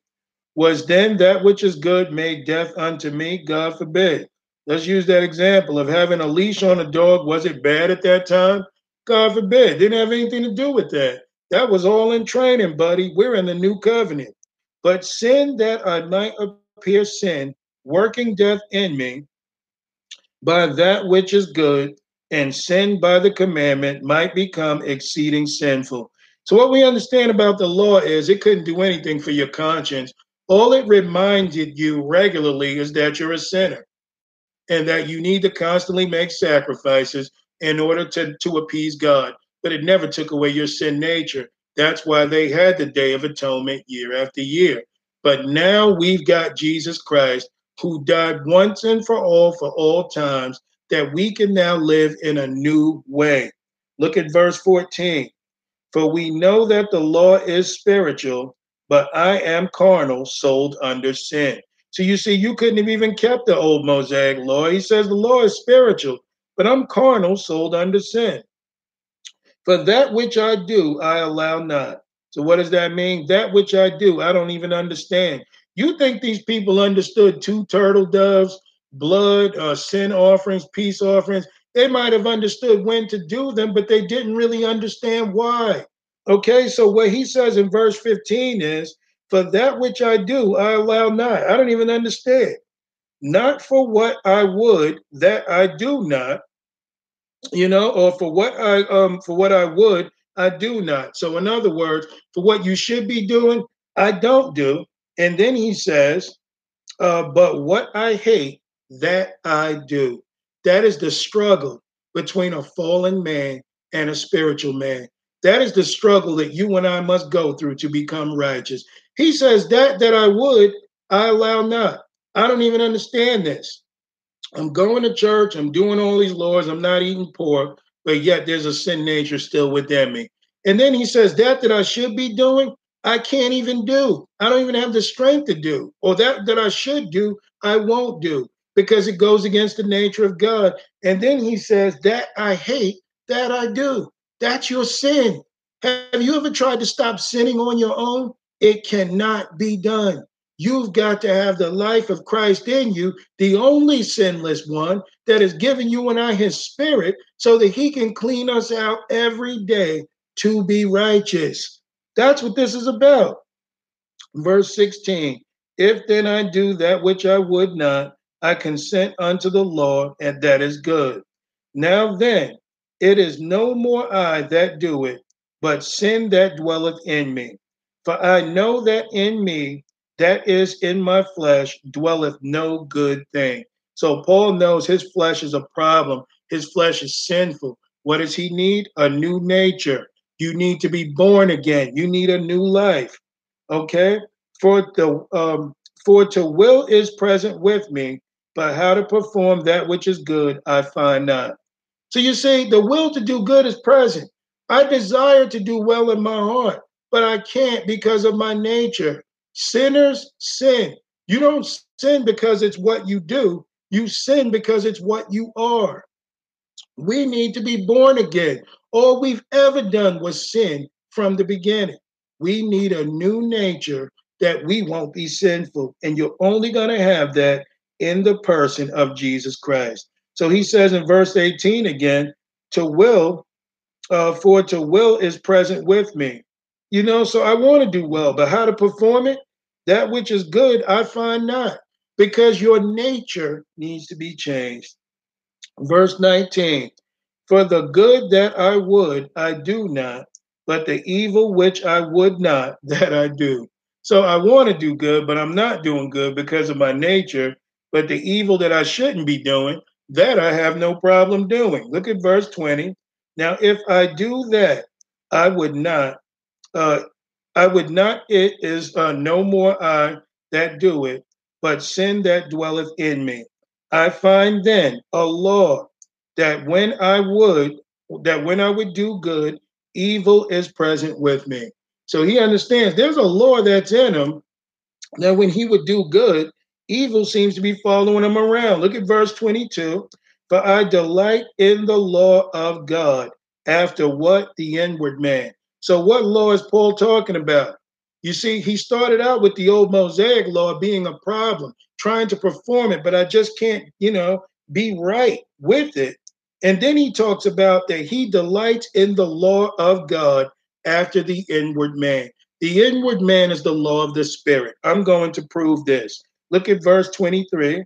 was then that which is good made death unto me? God forbid. Let's use that example of having a leash on a dog. Was it bad at that time? God forbid. Didn't have anything to do with that. That was all in training buddy. We're in the new covenant. But sin that i might appear sin working death in me by that which is good and sin by the commandment might become exceeding sinful so what we understand about the law is it couldn't do anything for your conscience. All it reminded you regularly is that you're a sinner and that you need to constantly make sacrifices in order to, to appease God. But it never took away your sin nature. That's why they had the Day of Atonement year after year. But now we've got Jesus Christ who died once and for all for all times that we can now live in a new way. Look at verse 14. For we know that the law is spiritual, but I am carnal, sold under sin. So you see, you couldn't have even kept the old Mosaic law. He says the law is spiritual, but I'm carnal, sold under sin. For that which I do, I allow not. So what does that mean? That which I do, I don't even understand. You think these people understood two turtle doves, blood, uh, sin offerings, peace offerings? They might have understood when to do them, but they didn't really understand why. Okay, so what he says in verse 15 is, For that which I do, I allow not. I don't even understand. Not for what I would, that I do not, you know, or for what I um for what I would, I do not. So in other words, for what you should be doing, I don't do. And then he says, uh, but what I hate, that I do. That is the struggle between a fallen man and a spiritual man. That is the struggle that you and I must go through to become righteous. He says that that I would, I allow not. I don't even understand this. I'm going to church, I'm doing all these laws, I'm not eating pork, but yet there's a sin nature still within me. And then he says that that I should be doing, I can't even do. I don't even have the strength to do. Or that that I should do, I won't do because it goes against the nature of God. And then he says, That I hate, that I do. That's your sin. Have you ever tried to stop sinning on your own? It cannot be done. You've got to have the life of Christ in you, the only sinless one that has given you and I his spirit so that he can clean us out every day to be righteous. That's what this is about. Verse 16 If then I do that which I would not, I consent unto the law, and that is good. Now then, it is no more I that do it, but sin that dwelleth in me. For I know that in me, that is in my flesh, dwelleth no good thing. So Paul knows his flesh is a problem. His flesh is sinful. What does he need? A new nature. You need to be born again. You need a new life. Okay? For the um, for to will is present with me, but how to perform that which is good, I find not. So you see, the will to do good is present. I desire to do well in my heart, but I can't because of my nature. Sinners sin. You don't sin because it's what you do, you sin because it's what you are. We need to be born again. All we've ever done was sin from the beginning. We need a new nature that we won't be sinful. And you're only going to have that in the person of Jesus Christ. So he says in verse 18 again, to will, uh, for to will is present with me. You know, so I want to do well, but how to perform it? That which is good, I find not, because your nature needs to be changed. Verse 19 For the good that I would, I do not, but the evil which I would not, that I do. So I want to do good, but I'm not doing good because of my nature. But the evil that I shouldn't be doing, that I have no problem doing. Look at verse 20. Now, if I do that, I would not, uh, I would not, it is uh, no more I that do it, but sin that dwelleth in me. I find then a law that when I would, that when I would do good, evil is present with me. So he understands there's a law that's in him that when he would do good, evil seems to be following him around. Look at verse 22. For I delight in the law of God after what? The inward man. So, what law is Paul talking about? You see, he started out with the old Mosaic law being a problem, trying to perform it, but I just can't, you know, be right with it. And then he talks about that he delights in the law of God after the inward man. The inward man is the law of the spirit. I'm going to prove this. Look at verse 23.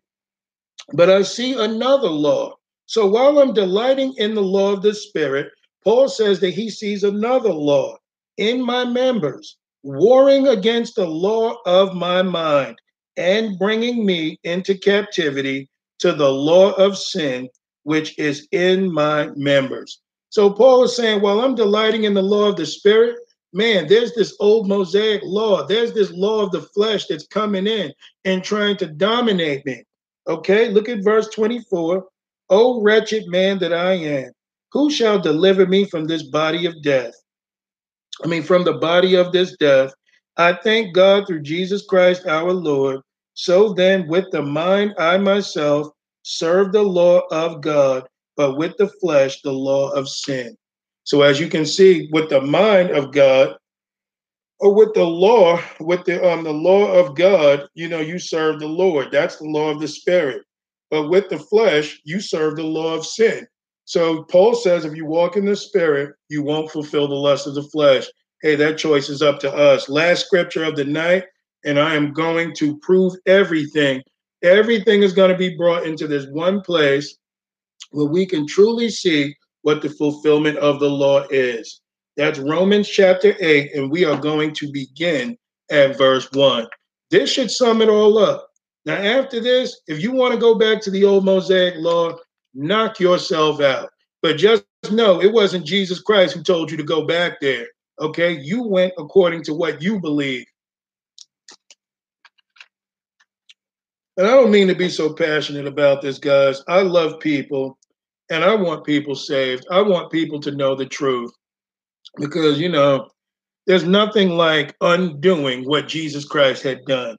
But I see another law. So while I'm delighting in the law of the spirit, Paul says that he sees another law in my members, warring against the law of my mind and bringing me into captivity to the law of sin which is in my members. So Paul is saying, while I'm delighting in the law of the spirit, man, there's this old Mosaic law. There's this law of the flesh that's coming in and trying to dominate me. Okay, look at verse 24. O wretched man that I am, who shall deliver me from this body of death? I mean, from the body of this death. I thank God through Jesus Christ our Lord. So then, with the mind, I myself serve the law of God, but with the flesh, the law of sin. So, as you can see, with the mind of God, or with the law, with the um the law of God, you know, you serve the Lord. That's the law of the Spirit. But with the flesh, you serve the law of sin. So Paul says, if you walk in the Spirit, you won't fulfill the lust of the flesh. Hey, that choice is up to us. Last scripture of the night, and I am going to prove everything Everything is going to be brought into this one place where we can truly see what the fulfillment of the law is. That's Romans chapter 8, and we are going to begin at verse 1. This should sum it all up. Now, after this, if you want to go back to the old Mosaic law, knock yourself out. But just know it wasn't Jesus Christ who told you to go back there. Okay, you went according to what you believe. And I don't mean to be so passionate about this, guys. I love people and I want people saved. I want people to know the truth because, you know, there's nothing like undoing what Jesus Christ had done.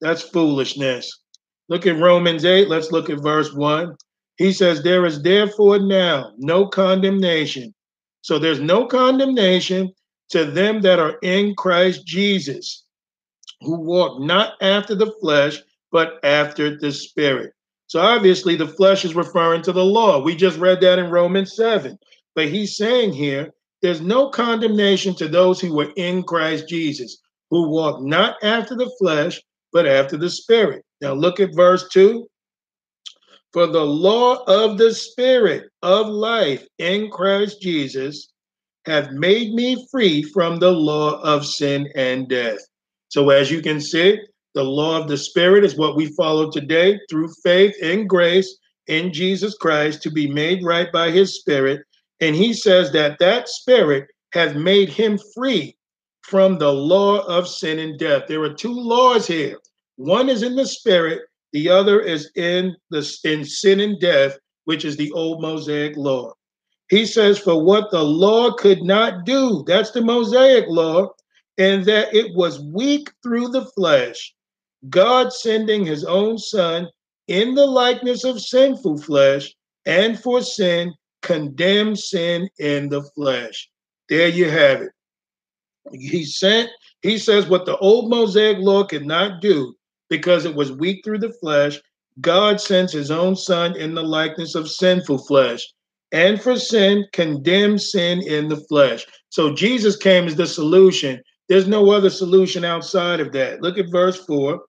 That's foolishness. Look at Romans 8. Let's look at verse 1. He says, There is therefore now no condemnation. So there's no condemnation to them that are in Christ Jesus, who walk not after the flesh, but after the spirit. So obviously, the flesh is referring to the law. We just read that in Romans 7. But he's saying here, there's no condemnation to those who were in Christ Jesus, who walk not after the flesh, but after the spirit. Now look at verse 2. For the law of the spirit of life in Christ Jesus have made me free from the law of sin and death. So as you can see, the law of the Spirit is what we follow today through faith and grace in Jesus Christ to be made right by his Spirit. And he says that that Spirit has made him free from the law of sin and death. There are two laws here. One is in the Spirit, the other is in the in sin and death, which is the old Mosaic law. He says, For what the law could not do, that's the Mosaic law, and that it was weak through the flesh God sending his own son in the likeness of sinful flesh and for sin, condemned sin in the flesh. There you have it. He sent, he says, what the old Mosaic law could not do because it was weak through the flesh, God sends his own son in the likeness of sinful flesh. And for sin, condemned sin in the flesh. So Jesus came as the solution. There's no other solution outside of that. Look at verse 4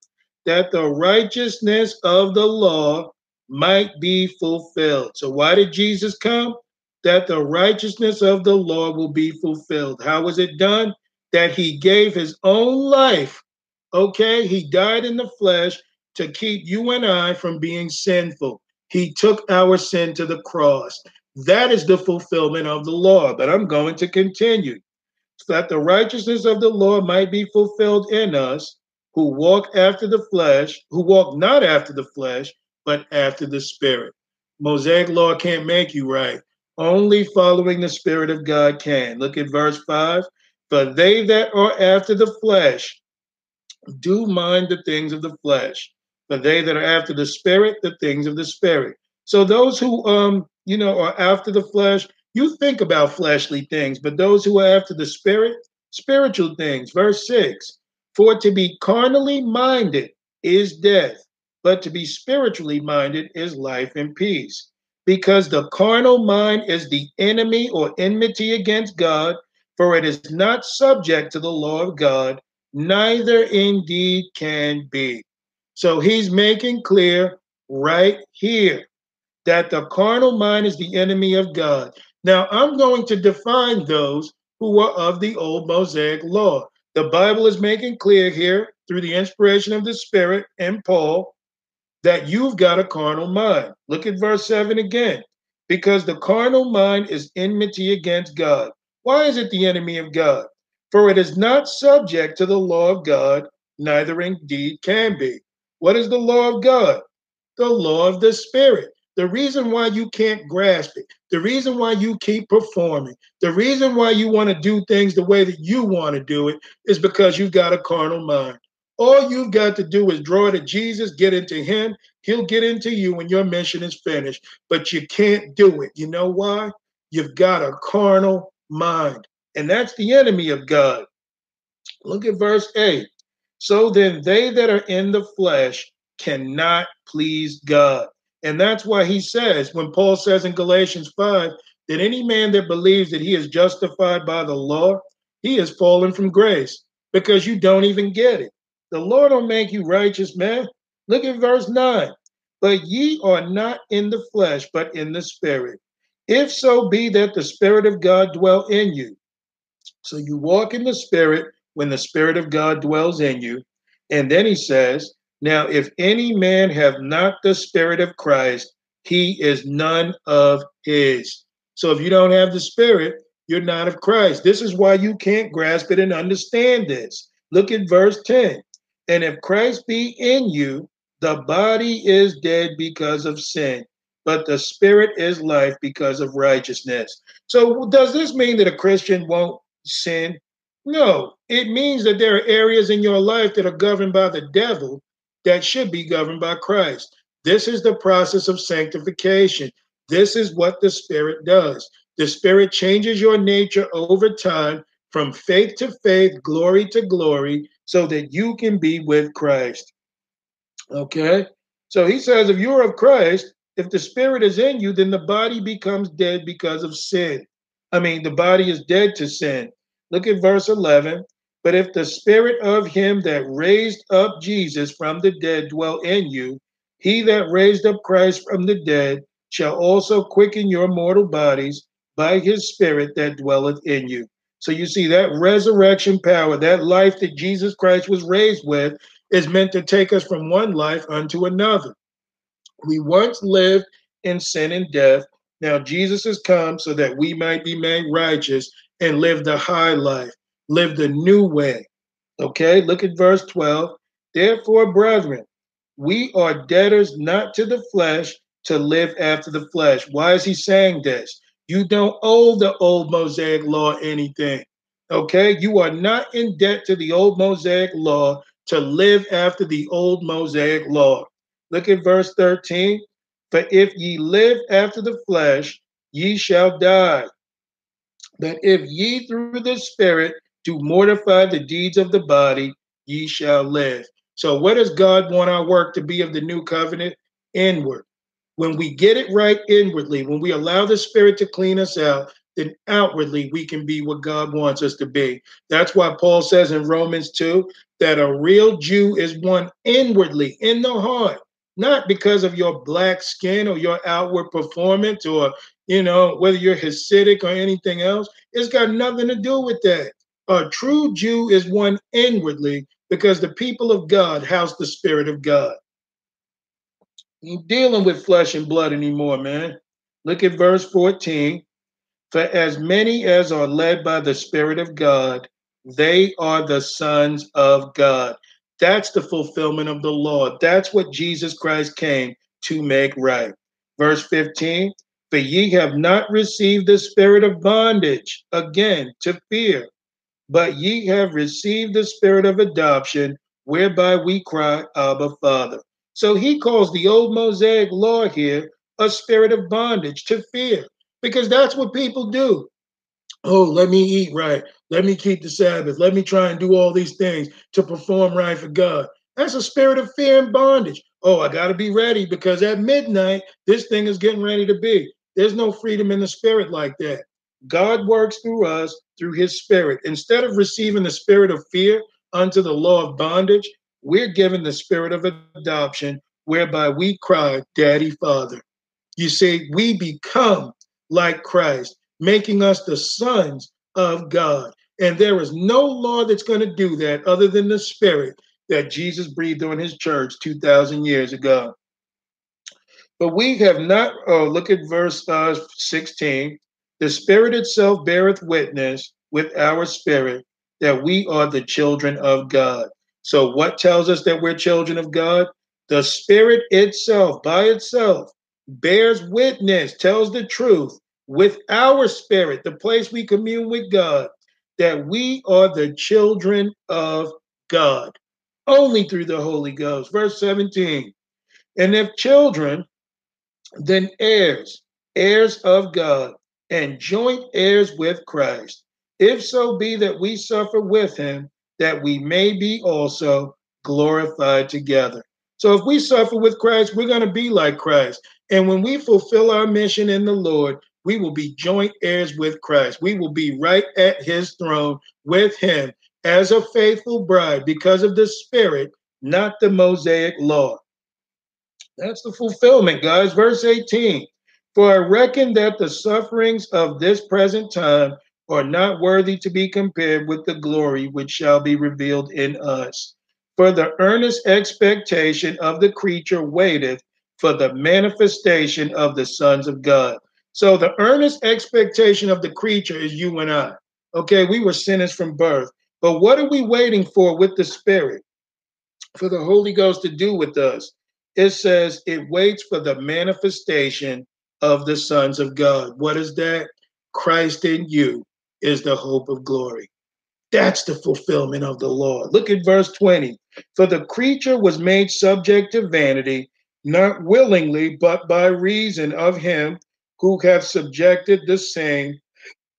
that the righteousness of the law might be fulfilled. So, why did Jesus come? That the righteousness of the law will be fulfilled. How was it done? That he gave his own life. Okay, he died in the flesh to keep you and I from being sinful. He took our sin to the cross. That is the fulfillment of the law. But I'm going to continue. So that the righteousness of the law might be fulfilled in us who walk after the flesh, who walk not after the flesh, but after the spirit. Mosaic law can't make you right. Only following the spirit of God can. Look at verse 5. For they that are after the flesh do mind the things of the flesh, but they that are after the spirit, the things of the spirit. So those who um, you know, are after the flesh, you think about fleshly things, but those who are after the spirit, spiritual things. Verse 6 For to be carnally minded is death, but to be spiritually minded is life and peace. Because the carnal mind is the enemy or enmity against God, for it is not subject to the law of God, neither indeed can be. So he's making clear right here that the carnal mind is the enemy of God. Now, I'm going to define those who are of the old Mosaic law. The Bible is making clear here through the inspiration of the Spirit and Paul that you've got a carnal mind. Look at verse 7 again. Because the carnal mind is enmity against God. Why is it the enemy of God? For it is not subject to the law of God, neither indeed can be. What is the law of God? The law of the Spirit. The reason why you can't grasp it, the reason why you keep performing, the reason why you want to do things the way that you want to do it is because you've got a carnal mind. All you've got to do is draw to Jesus, get into Him. He'll get into you when your mission is finished. But you can't do it. You know why? You've got a carnal mind. And that's the enemy of God. Look at verse 8. So then they that are in the flesh cannot please God. And that's why he says, when Paul says in Galatians 5, that any man that believes that he is justified by the law, he has fallen from grace because you don't even get it. The Lord will make you righteous, man. Look at verse 9. But ye are not in the flesh, but in the spirit. If so be that the spirit of God dwell in you. So you walk in the spirit when the spirit of God dwells in you. And then he says, now, if any man have not the Spirit of Christ, he is none of his. So if you don't have the Spirit, you're not of Christ. This is why you can't grasp it and understand this. Look at verse 10. And if Christ be in you, the body is dead because of sin, but the spirit is life because of righteousness. So, does this mean that a Christian won't sin? No, it means that there are areas in your life that are governed by the devil that should be governed by Christ. This is the process of sanctification. This is what the Spirit does. The Spirit changes your nature over time from faith to faith, glory to glory, so that you can be with Christ. Okay? So he says, if you're of Christ, if the Spirit is in you, then the body becomes dead because of sin. I mean, the body is dead to sin. Look at verse 11. But if the spirit of him that raised up Jesus from the dead dwell in you, he that raised up Christ from the dead shall also quicken your mortal bodies by his spirit that dwelleth in you. So you see that resurrection power, that life that Jesus Christ was raised with, is meant to take us from one life unto another. We once lived in sin and death. Now Jesus has come so that we might be made righteous and live the high life live the new way. Okay, look at verse 12. Therefore, brethren, we are debtors not to the flesh to live after the flesh. Why is he saying this? You don't owe the old Mosaic law anything. Okay, you are not in debt to the old Mosaic law to live after the old Mosaic law. Look at verse 13. For if ye live after the flesh, ye shall die. But if ye through the Spirit to mortify the deeds of the body, ye shall live. So, what does God want our work to be of the new covenant? Inward. When we get it right inwardly, when we allow the Spirit to clean us out, then outwardly we can be what God wants us to be. That's why Paul says in Romans 2 that a real Jew is one inwardly, in the heart. not because of your black skin or your outward performance or, you know, whether you're Hasidic or anything else. It's got nothing to do with that. A true Jew is one inwardly because the people of God house the Spirit of God. You dealing with flesh and blood anymore, man. Look at verse 14. For as many as are led by the Spirit of God, they are the sons of God. That's the fulfillment of the law. That's what Jesus Christ came to make right. Verse 15 For ye have not received the spirit of bondage, again, to fear, but ye have received the spirit of adoption, whereby we cry, Abba, Father. So he calls the old Mosaic law here a spirit of bondage to fear, because that's what people do. Oh, let me eat right. Let me keep the Sabbath. Let me try and do all these things to perform right for God. That's a spirit of fear and bondage. Oh, I got to be ready because at midnight, this thing is getting ready to be. There's no freedom in the spirit like that. God works through us through his spirit. Instead of receiving the spirit of fear unto the law of bondage, we're given the spirit of adoption, whereby we cry, Daddy, Father. You see, we become like Christ, making us the sons of God. And there is no law that's going to do that other than the spirit that Jesus breathed on his church 2,000 years ago. But we have not, oh, look at verse uh, 16. The Spirit itself beareth witness with our spirit that we are the children of God. So, what tells us that we're children of God? The Spirit itself, by itself, bears witness, tells the truth with our spirit, the place we commune with God, that we are the children of God only through the Holy Ghost. Verse 17. And if children, then heirs, heirs of God and joint heirs with Christ, if so be that we suffer with him, that we may be also glorified together. So if we suffer with Christ, we're going to be like Christ. And when we fulfill our mission in the Lord, we will be joint heirs with Christ. We will be right at his throne with him as a faithful bride because of the Spirit, not the Mosaic law. That's the fulfillment, guys. Verse 18 for I reckon that the sufferings of this present time are not worthy to be compared with the glory which shall be revealed in us. For the earnest expectation of the creature waiteth for the manifestation of the sons of God. So the earnest expectation of the creature is you and I. Okay, we were sinners from birth. But what are we waiting for with the Spirit? For the Holy Ghost to do with us. It says it waits for the manifestation of the sons of God. What is that? Christ in you is the hope of glory. That's the fulfillment of the law. Look at verse 20. For the creature was made subject to vanity, not willingly, but by reason of him who hath subjected the same,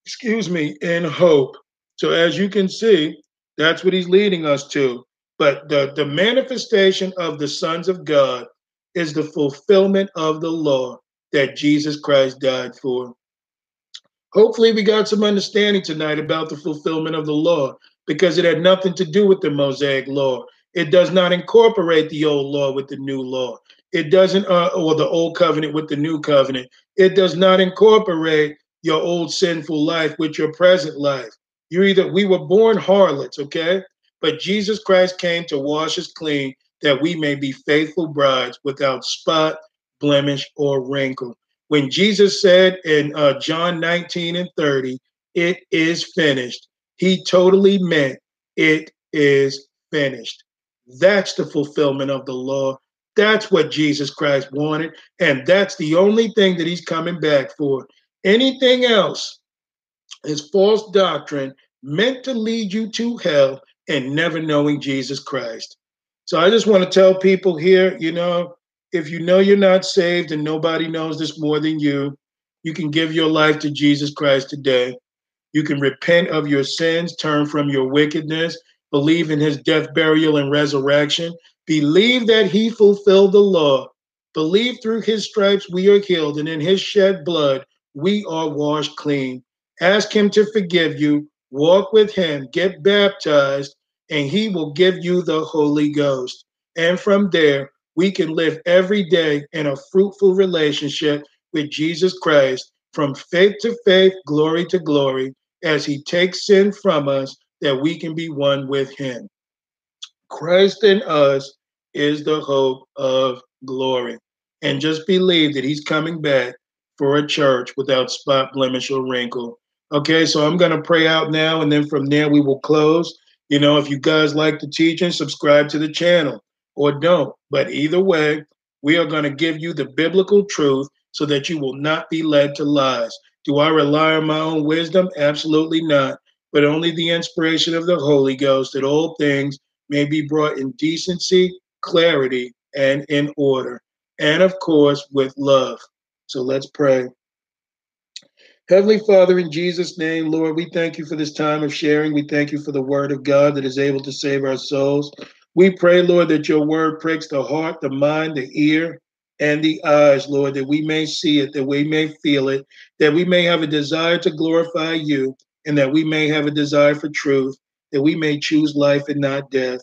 excuse me, in hope. So as you can see, that's what he's leading us to. But the, the manifestation of the sons of God is the fulfillment of the law that Jesus Christ died for. Hopefully, we got some understanding tonight about the fulfillment of the law because it had nothing to do with the Mosaic law. It does not incorporate the old law with the new law. It doesn't, uh, or the old covenant with the new covenant. It does not incorporate your old sinful life with your present life. You're either, we were born harlots, okay? But Jesus Christ came to wash us clean that we may be faithful brides without spot blemish, or wrinkle. When Jesus said in uh, John 19 and 30, it is finished, he totally meant it is finished. That's the fulfillment of the law. That's what Jesus Christ wanted. And that's the only thing that he's coming back for. Anything else is false doctrine meant to lead you to hell and never knowing Jesus Christ. So I just want to tell people here, you know, if you know you're not saved and nobody knows this more than you, you can give your life to Jesus Christ today. You can repent of your sins, turn from your wickedness, believe in his death, burial, and resurrection, believe that he fulfilled the law, believe through his stripes we are healed, and in his shed blood we are washed clean. Ask him to forgive you, walk with him, get baptized, and he will give you the Holy Ghost. And from there, we can live every day in a fruitful relationship with Jesus Christ from faith to faith, glory to glory, as he takes sin from us that we can be one with him. Christ in us is the hope of glory. And just believe that he's coming back for a church without spot, blemish, or wrinkle. Okay, so I'm going to pray out now, and then from there we will close. You know, if you guys like the teaching, subscribe to the channel or don't. But either way, we are going to give you the biblical truth so that you will not be led to lies. Do I rely on my own wisdom? Absolutely not, but only the inspiration of the Holy Ghost that all things may be brought in decency, clarity, and in order. And of course, with love. So let's pray. Heavenly Father, in Jesus' name, Lord, we thank you for this time of sharing. We thank you for the word of God that is able to save our souls. We pray, Lord, that your word pricks the heart, the mind, the ear, and the eyes, Lord, that we may see it, that we may feel it, that we may have a desire to glorify you, and that we may have a desire for truth, that we may choose life and not death.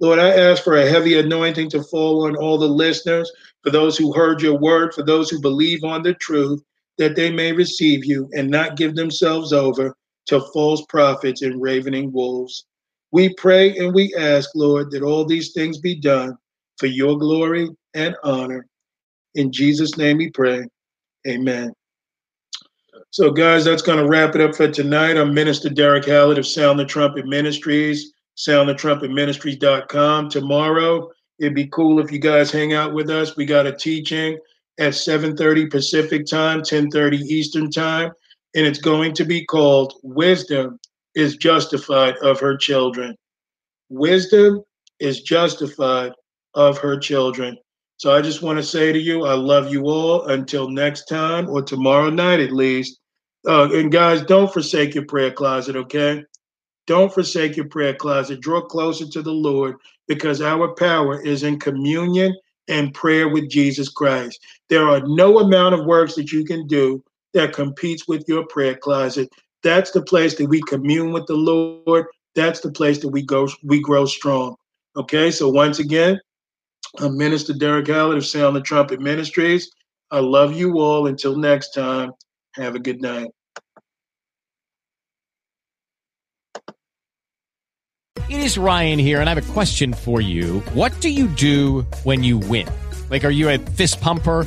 Lord, I ask for a heavy anointing to fall on all the listeners, for those who heard your word, for those who believe on the truth, that they may receive you and not give themselves over to false prophets and ravening wolves. We pray and we ask, Lord, that all these things be done for your glory and honor. In Jesus' name we pray. Amen. So, guys, that's going to wrap it up for tonight. I'm Minister Derek Hallett of Sound the Trumpet Ministries, soundthetrumpetministries.com. Tomorrow, it'd be cool if you guys hang out with us. We got a teaching at 7:30 Pacific time, 10:30 Eastern time, and it's going to be called Wisdom is Justified of Her Children. Wisdom is justified of her children. So I just want to say to you, I love you all until next time or tomorrow night at least. Uh, and guys, don't forsake your prayer closet, okay? Don't forsake your prayer closet. Draw closer to the Lord because our power is in communion and prayer with Jesus Christ. There are no amount of works that you can do that competes with your prayer closet. That's the place that we commune with the Lord. That's the place that we go we grow strong. Okay, so once again, I'm Minister Derek Hallett of Sound the Trumpet Ministries. I love you all. Until next time, have a good night. It is Ryan here, and I have a question for you. What do you do when you win? Like, are you a fist pumper?